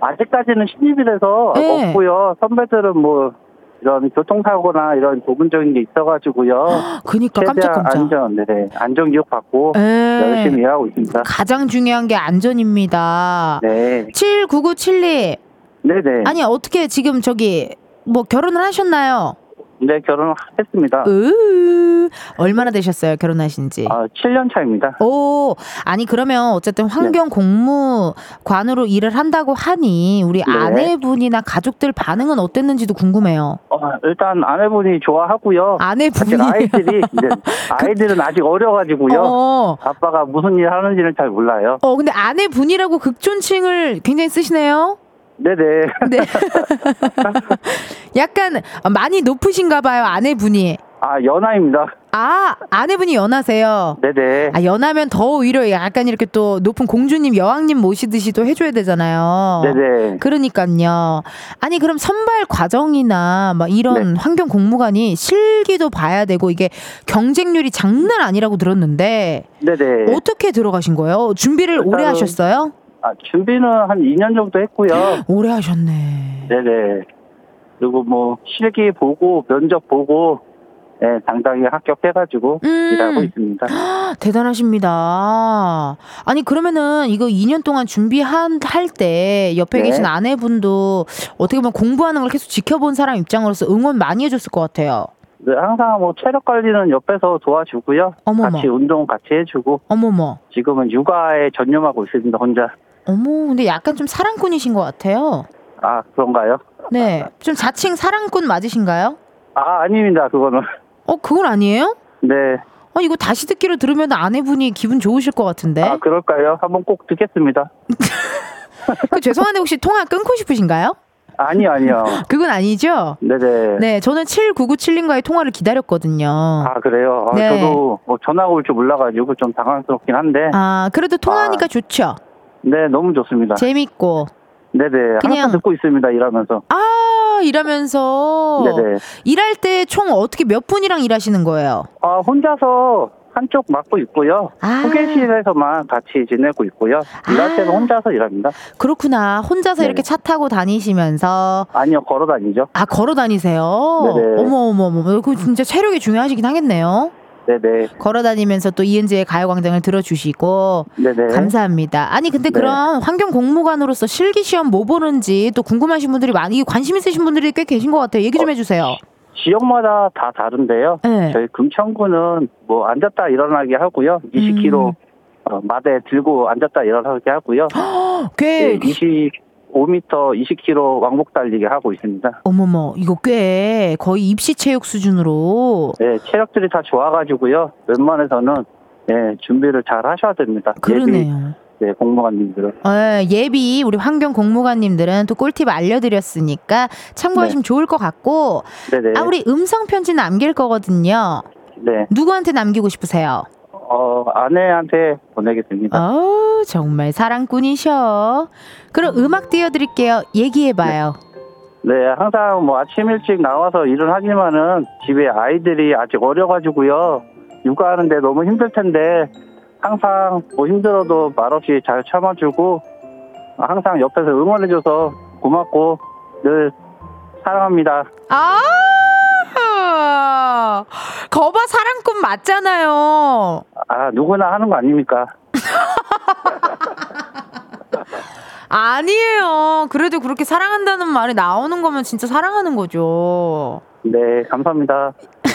아직까지는 신입이라서 네. 없고요. 선배들은 뭐 이런 교통사고나 이런 부분적인 게 있어가지고요. 그니까 깜짝깜짝. 안전, 네네. 안전 교육 받고 네. 열심히 일하고 있습니다. 가장 중요한 게 안전입니다. 네. 79972. 네네. 아니, 어떻게 지금 저기 뭐 결혼을 하셨나요? 네, 결혼했습니다. 으, 얼마나 되셨어요? 결혼하신 지? 아, 7년 차입니다. 오, 아니 그러면 어쨌든 환경 공무관으로 일을 한다고 하니 우리 네. 아내분이나 가족들 반응은 어땠는지도 궁금해요. 어, 일단 아내분이 좋아하고요. 아내분이 아이들이 네, 아이들은 아직 어려가지고요. 어. 아빠가 무슨 일 하는지는 잘 몰라요. 어, 근데 아내분이라고 극존칭을 굉장히 쓰시네요. 네네. 네. 약간 많이 높으신가 봐요, 아내분이. 아 연하입니다. 아, 아내분이 연하세요. 네네. 아, 연하면 더 오히려 약간 이렇게 또 높은 공주님, 여왕님 모시듯이 또 해줘야 되잖아요. 네네. 그러니까요. 아니, 그럼 선발 과정이나 막 이런 네. 환경 공무관이 실기도 봐야 되고 이게 경쟁률이 장난 아니라고 들었는데 네네. 어떻게 들어가신 거예요? 준비를 오래 일단은- 하셨어요? 아 준비는 한 2년 정도 했고요. 오래 하셨네. 네네. 그리고 뭐 실기 보고 면접 보고 네, 당당히 합격해가지고 음. 일하고 있습니다. 대단하십니다. 아니 그러면은 이거 2년 동안 준비한 할 때 옆에 네. 계신 아내분도 어떻게 보면 공부하는 걸 계속 지켜본 사람 입장으로서 응원 많이 해줬을 것 같아요. 네, 항상 뭐 체력 관리는 옆에서 도와주고요. 어머머. 같이 운동 같이 해주고 어머머. 지금은 육아에 전념하고 있습니다. 혼자. 어머, 근데 약간 좀 사랑꾼이신 것 같아요. 아 그런가요? 네, 좀 자칭 사랑꾼 맞으신가요? 아 아닙니다. 그거는. 어, 그건 아니에요? 네. 어, 이거 다시 듣기로 들으면 아내분이 기분 좋으실 것 같은데. 아 그럴까요? 한번 꼭 듣겠습니다. 그 죄송한데 혹시 통화 끊고 싶으신가요? 아니요 아니요. 그건 아니죠? 네네. 네, 저는 7997님과의 통화를 기다렸거든요. 아 그래요. 아, 네. 저도 뭐 전화가 올 줄 몰라가지고 좀 당황스럽긴 한데. 아, 그래도 통화하니까 좋죠? 네 너무 좋습니다. 재밌고. 네네. 그냥- 항상 듣고 있습니다. 일하면서. 아, 일하면서. 네네. 일할 때 총 어떻게 몇 분이랑 일하시는 거예요? 아 혼자서 한쪽 맡고 있고요. 아. 휴게실에서만 같이 지내고 있고요. 일할 때는 혼자서 일합니다. 그렇구나. 혼자서 네. 이렇게 차 타고 다니시면서. 아니요 걸어 다니죠. 아, 걸어 다니세요? 네네. 어머, 어머, 어머. 그 진짜 체력이 중요하시긴 하겠네요. 네네. 걸어 다니면서 또 이은지의 가요광장을 들어주시고. 네네. 감사합니다. 아니, 근데 네. 그럼 환경 공무관으로서 실기 시험 뭐 보는지 또 궁금하신 분들이 많이, 관심 있으신 분들이 꽤 계신 것 같아요. 얘기 좀 해주세요. 지역마다 다 다른데요. 네. 저희 금천구는 뭐 앉았다 일어나게 하고요. 음. 20km 어, 마대 들고 앉았다 일어나게 하고요. 꽤, 네, 25m 20km 왕복 달리기 하고 있습니다. 어머머, 이거 꽤 거의 입시 체육 수준으로. 네, 체력들이 다 좋아가지고요. 웬만해서는 네, 준비를 잘 하셔야 됩니다. 예비, 그러네요. 네, 공무관님들은. 어, 예비 우리 환경 공무관님들은 또 꿀팁 알려드렸으니까 참고하시면 좋을 것 같고 네네. 아 우리 음성 편지 남길 거거든요. 네. 누구한테 남기고 싶으세요? 어, 아내한테 보내겠습니다. 어 정말 사랑꾼이셔. 그럼 음악 띄워드릴게요. 얘기해봐요. 네, 항상 뭐 아침 일찍 나와서 일을 하지만은 집에 아이들이 아직 어려가지고요. 육아하는데 너무 힘들 텐데 항상 뭐 힘들어도 말없이 잘 참아주고 항상 옆에서 응원해줘서 고맙고 늘 사랑합니다. 아 거봐 사랑꾼 맞잖아요. 아, 누구나 하는 거 아닙니까? 아니에요. 그래도 그렇게 사랑한다는 말이 나오는 거면 진짜 사랑하는 거죠. 네, 감사합니다.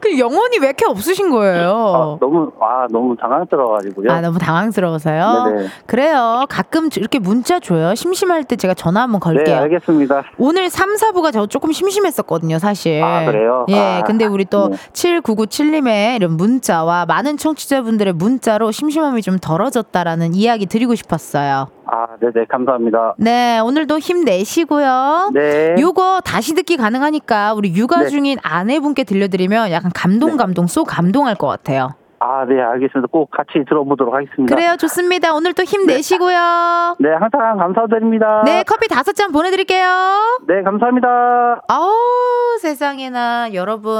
그 영혼이 왜 이렇게 없으신 거예요? 아, 너무 아 너무 당황스러워가지고요. 아, 너무 당황스러워서요? 네네. 그래요. 가끔 이렇게 문자 줘요. 심심할 때 제가 전화 한번 걸게요. 네, 알겠습니다. 오늘 3, 4부가 저 조금 심심했었거든요, 사실. 아, 그래요? 예, 아, 근데 우리 또 네. 7997님의 이런 문자와 많은 청취자분들의 문자로 심심함이 좀 덜어졌다라는 이야기 드리고 싶었어요. 아, 네네, 감사합니다. 네, 오늘도 힘내시고요. 네. 요거 다시 듣기 가능하니까 우리 육아 네. 중인 아내분께 들려드리면 약간 감동, 감동, 쏙 감동할 것 같아요. 아, 네, 알겠습니다. 꼭 같이 들어보도록 하겠습니다. 그래요, 좋습니다. 오늘 또 힘내시고요. 네, 항상 감사드립니다. 네, 커피 다섯 잔 보내드릴게요. 네, 감사합니다. 아우, 세상에나, 여러분.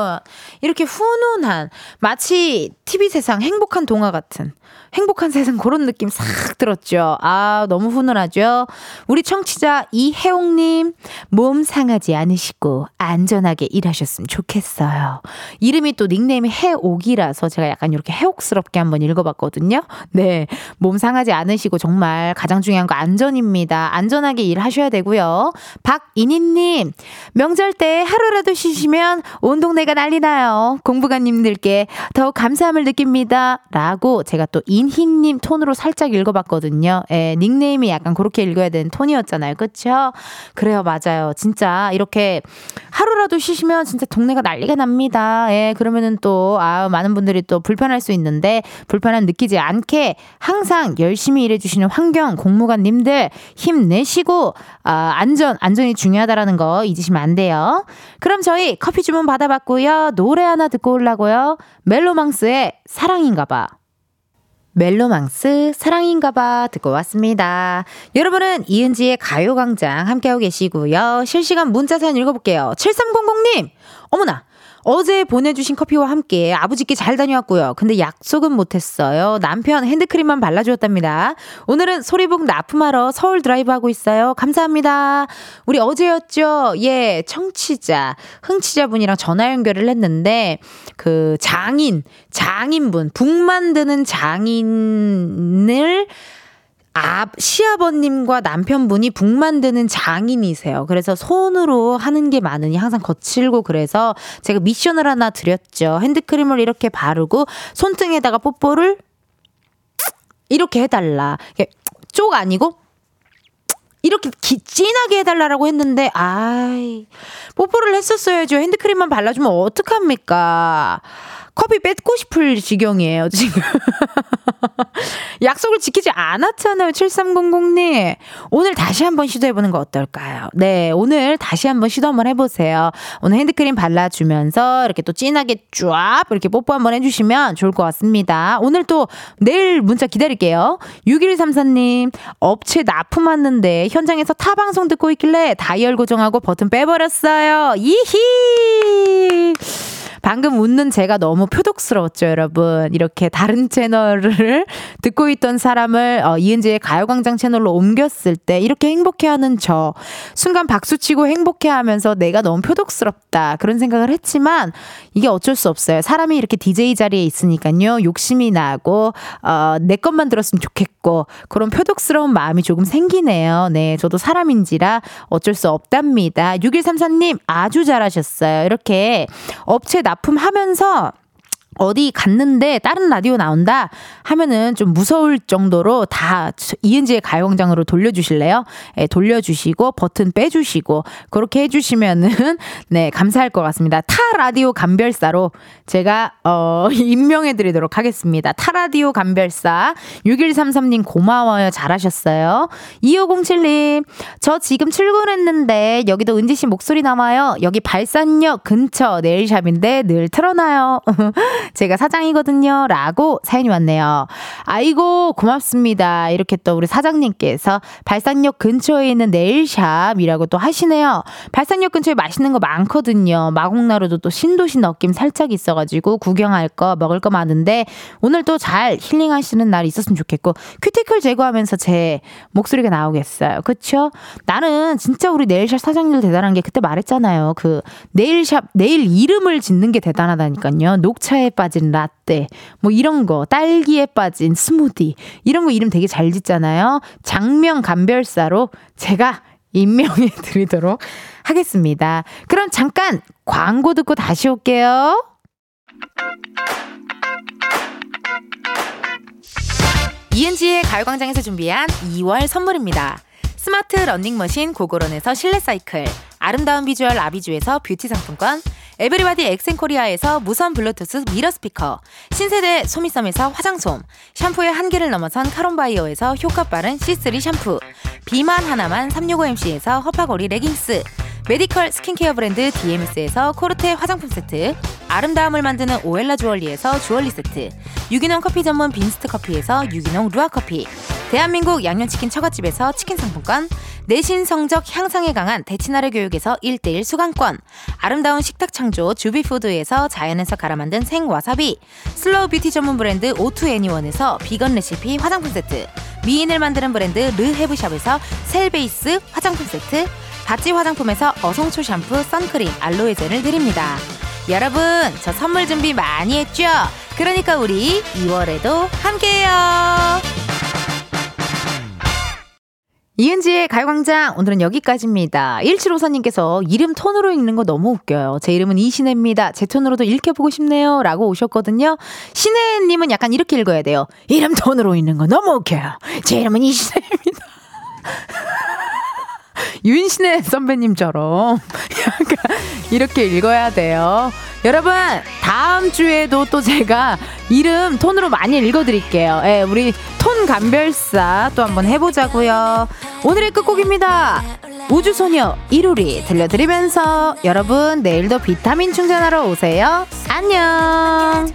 이렇게 훈훈한, 마치 TV 세상 행복한 동화 같은, 행복한 세상 그런 느낌 싹 들었죠. 아, 너무 훈훈하죠. 우리 청취자 이혜옥님, 몸 상하지 않으시고, 안전하게 일하셨으면 좋겠어요. 이름이 또 닉네임이 해옥이라서 제가 약간 이렇게 해옥스럽게 한번 읽어봤거든요. 네. 몸 상하지 않으시고 정말 가장 중요한 거 안전입니다. 안전하게 일하셔야 되고요. 박인희님, 명절 때 하루라도 쉬시면 온 동네가 난리 나요. 공부가님들께 더욱 감사함을 느낍니다. 라고 제가 또 인 희님 톤으로 살짝 읽어봤거든요. 예, 닉네임이 약간 그렇게 읽어야 되는 톤이었잖아요. 그쵸? 그래요, 맞아요. 진짜 이렇게 하루라도 쉬시면 진짜 동네가 난리가 납니다. 예, 그러면은 또, 아, 많은 분들이 또 불편할 수 있는데, 불편함 느끼지 않게 항상 열심히 일해주시는 환경 공무관님들 힘내시고, 아, 안전, 안전이 중요하다라는 거 잊으시면 안 돼요. 그럼 저희 커피 주문 받아봤고요. 노래 하나 듣고 올라고요. 멜로망스의 사랑인가봐. 멜로망스 사랑인가봐 듣고 왔습니다. 여러분은 이은지의 가요광장 함께하고 계시고요. 실시간 문자 사연 읽어볼게요. 7300님 어머나 어제 보내주신 커피와 함께 아버지께 잘 다녀왔고요. 근데 약속은 못했어요. 남편 핸드크림만 발라주었답니다. 오늘은 소리북 납품하러 서울 드라이브 하고 있어요. 감사합니다. 우리 어제였죠? 예, 청취자, 흥취자분이랑 전화 연결을 했는데, 그 장인, 장인분, 북 만드는 장인을 아, 시아버님과 남편분이 북 만드는 장인이세요. 그래서 손으로 하는 게 많으니 항상 거칠고 그래서 제가 미션을 하나 드렸죠. 핸드크림을 이렇게 바르고 손등에다가 뽀뽀를 이렇게 해달라. 쪽 아니고 이렇게 기, 진하게 해달라고 했는데, 아이, 뽀뽀를 했었어야죠. 핸드크림만 발라주면 어떡합니까? 커피 뺏고 싶을 지경이에요, 지금. 약속을 지키지 않았잖아요, 7300님. 오늘 다시 한번 시도해보는 거 어떨까요? 네, 오늘 다시 한번 시도 한번 해보세요. 오늘 핸드크림 발라주면서 이렇게 또 진하게 쫙 이렇게 뽀뽀 한번 해주시면 좋을 것 같습니다. 오늘 또 내일 문자 기다릴게요. 6134님, 업체 납품 왔는데 현장에서 타 방송 듣고 있길래 다이얼 고정하고 버튼 빼버렸어요. 이히! 방금 웃는 제가 너무 표독스러웠죠, 여러분. 이렇게 다른 채널을 듣고 있던 사람을 어, 이은지의 가요광장 채널로 옮겼을 때 이렇게 행복해하는 저 순간 박수치고 행복해하면서 내가 너무 표독스럽다 그런 생각을 했지만 이게 어쩔 수 없어요. 사람이 이렇게 DJ 자리에 있으니까요 욕심이 나고 어, 내 것만 들었으면 좋겠고 그런 표독스러운 마음이 조금 생기네요. 네, 저도 사람인지라 어쩔 수 없답니다. 6134님 아주 잘하셨어요. 이렇게 업체 납품하면서 어디 갔는데 다른 라디오 나온다 하면은 좀 무서울 정도로 다 이은지의 가요광장으로 돌려주실래요? 예, 돌려주시고 버튼 빼주시고 그렇게 해주시면은 네 감사할 것 같습니다. 타 라디오 감별사로 제가 어 임명해드리도록 하겠습니다. 타 라디오 감별사 6133님 고마워요 잘하셨어요. 2507님 저 지금 출근했는데 여기도 은지 씨 목소리 나와요. 여기 발산역 근처 네일샵인데 늘 틀어놔요. 제가 사장이거든요. 라고 사연이 왔네요. 아이고, 고맙습니다. 이렇게 또 우리 사장님께서 발산역 근처에 있는 네일샵이라고 또 하시네요. 발산역 근처에 맛있는 거 많거든요. 마곡나루도 또 신도시 느낌 살짝 있어가지고 구경할 거, 먹을 거 많은데 오늘 또 잘 힐링하시는 날이 있었으면 좋겠고 큐티클 제거하면서 제 목소리가 나오겠어요. 그쵸? 나는 진짜 우리 네일샵 사장님들 대단한 게 그때 말했잖아요. 그 네일샵, 네일 이름을 짓는 게 대단하다니까요. 녹차에 빠진 라떼, 뭐 이런 거, 딸기에 빠진 스무디, 이런 거 이름 되게 잘 짓잖아요. 작명 감별사로 제가 임명해 드리도록 하겠습니다. 그럼 잠깐 광고 듣고 다시 올게요. 이은지의 가요광장에서 준비한 2월 선물입니다. 스마트 러닝머신 고고런에서 실내 사이클, 아름다운 비주얼 아비주에서 뷰티 상품권, 에브리바디 엑센코리아에서 무선 블루투스 미러 스피커, 신세대 소미섬에서 화장솜, 샴푸의 한계를 넘어선 카론바이어에서 효과 빠른 C3 샴푸, 비만 하나만 365MC에서 허파고리 레깅스, 메디컬 스킨케어 브랜드 DMS에서 코르테 화장품 세트, 아름다움을 만드는 오엘라 주얼리에서 주얼리 세트, 유기농 커피 전문 빈스트 커피에서 유기농 루아 커피, 대한민국 양념치킨 처갓집에서 치킨 상품권, 내신 성적 향상에 강한 대치나래 교육 에서 1대1 수강권, 아름다운 식탁 창조 주비푸드에서 자연에서 갈아 만든 생와사비, 슬로우 뷰티 전문 브랜드 오투애니원에서 비건 레시피 화장품 세트, 미인을 만드는 브랜드 르헤브샵에서 셀베이스 화장품 세트, 바찌 화장품에서 어송초 샴푸, 선크림, 알로에 젤을 드립니다. 여러분, 저 선물 준비 많이 했죠? 그러니까 우리 2월에도 함께해요. 이은지의 가요광장 오늘은 여기까지입니다. 1754님께서 이름 톤으로 읽는 거 너무 웃겨요. 제 이름은 이신혜입니다. 제 톤으로도 읽혀보고 싶네요. 라고 오셨거든요. 신혜님은 약간 이렇게 읽어야 돼요. 이름 톤으로 읽는 거 너무 웃겨요. 제 이름은 이신혜입니다. 윤신혜 선배님처럼 약간 이렇게 읽어야 돼요. 여러분 다음 주에도 또 제가 이름 톤으로 많이 읽어드릴게요. 예, 우리 톤 감별사 또 한번 해보자고요. 오늘의 끝곡입니다. 우주소녀 이루리 들려드리면서 여러분 내일도 비타민 충전하러 오세요. 안녕.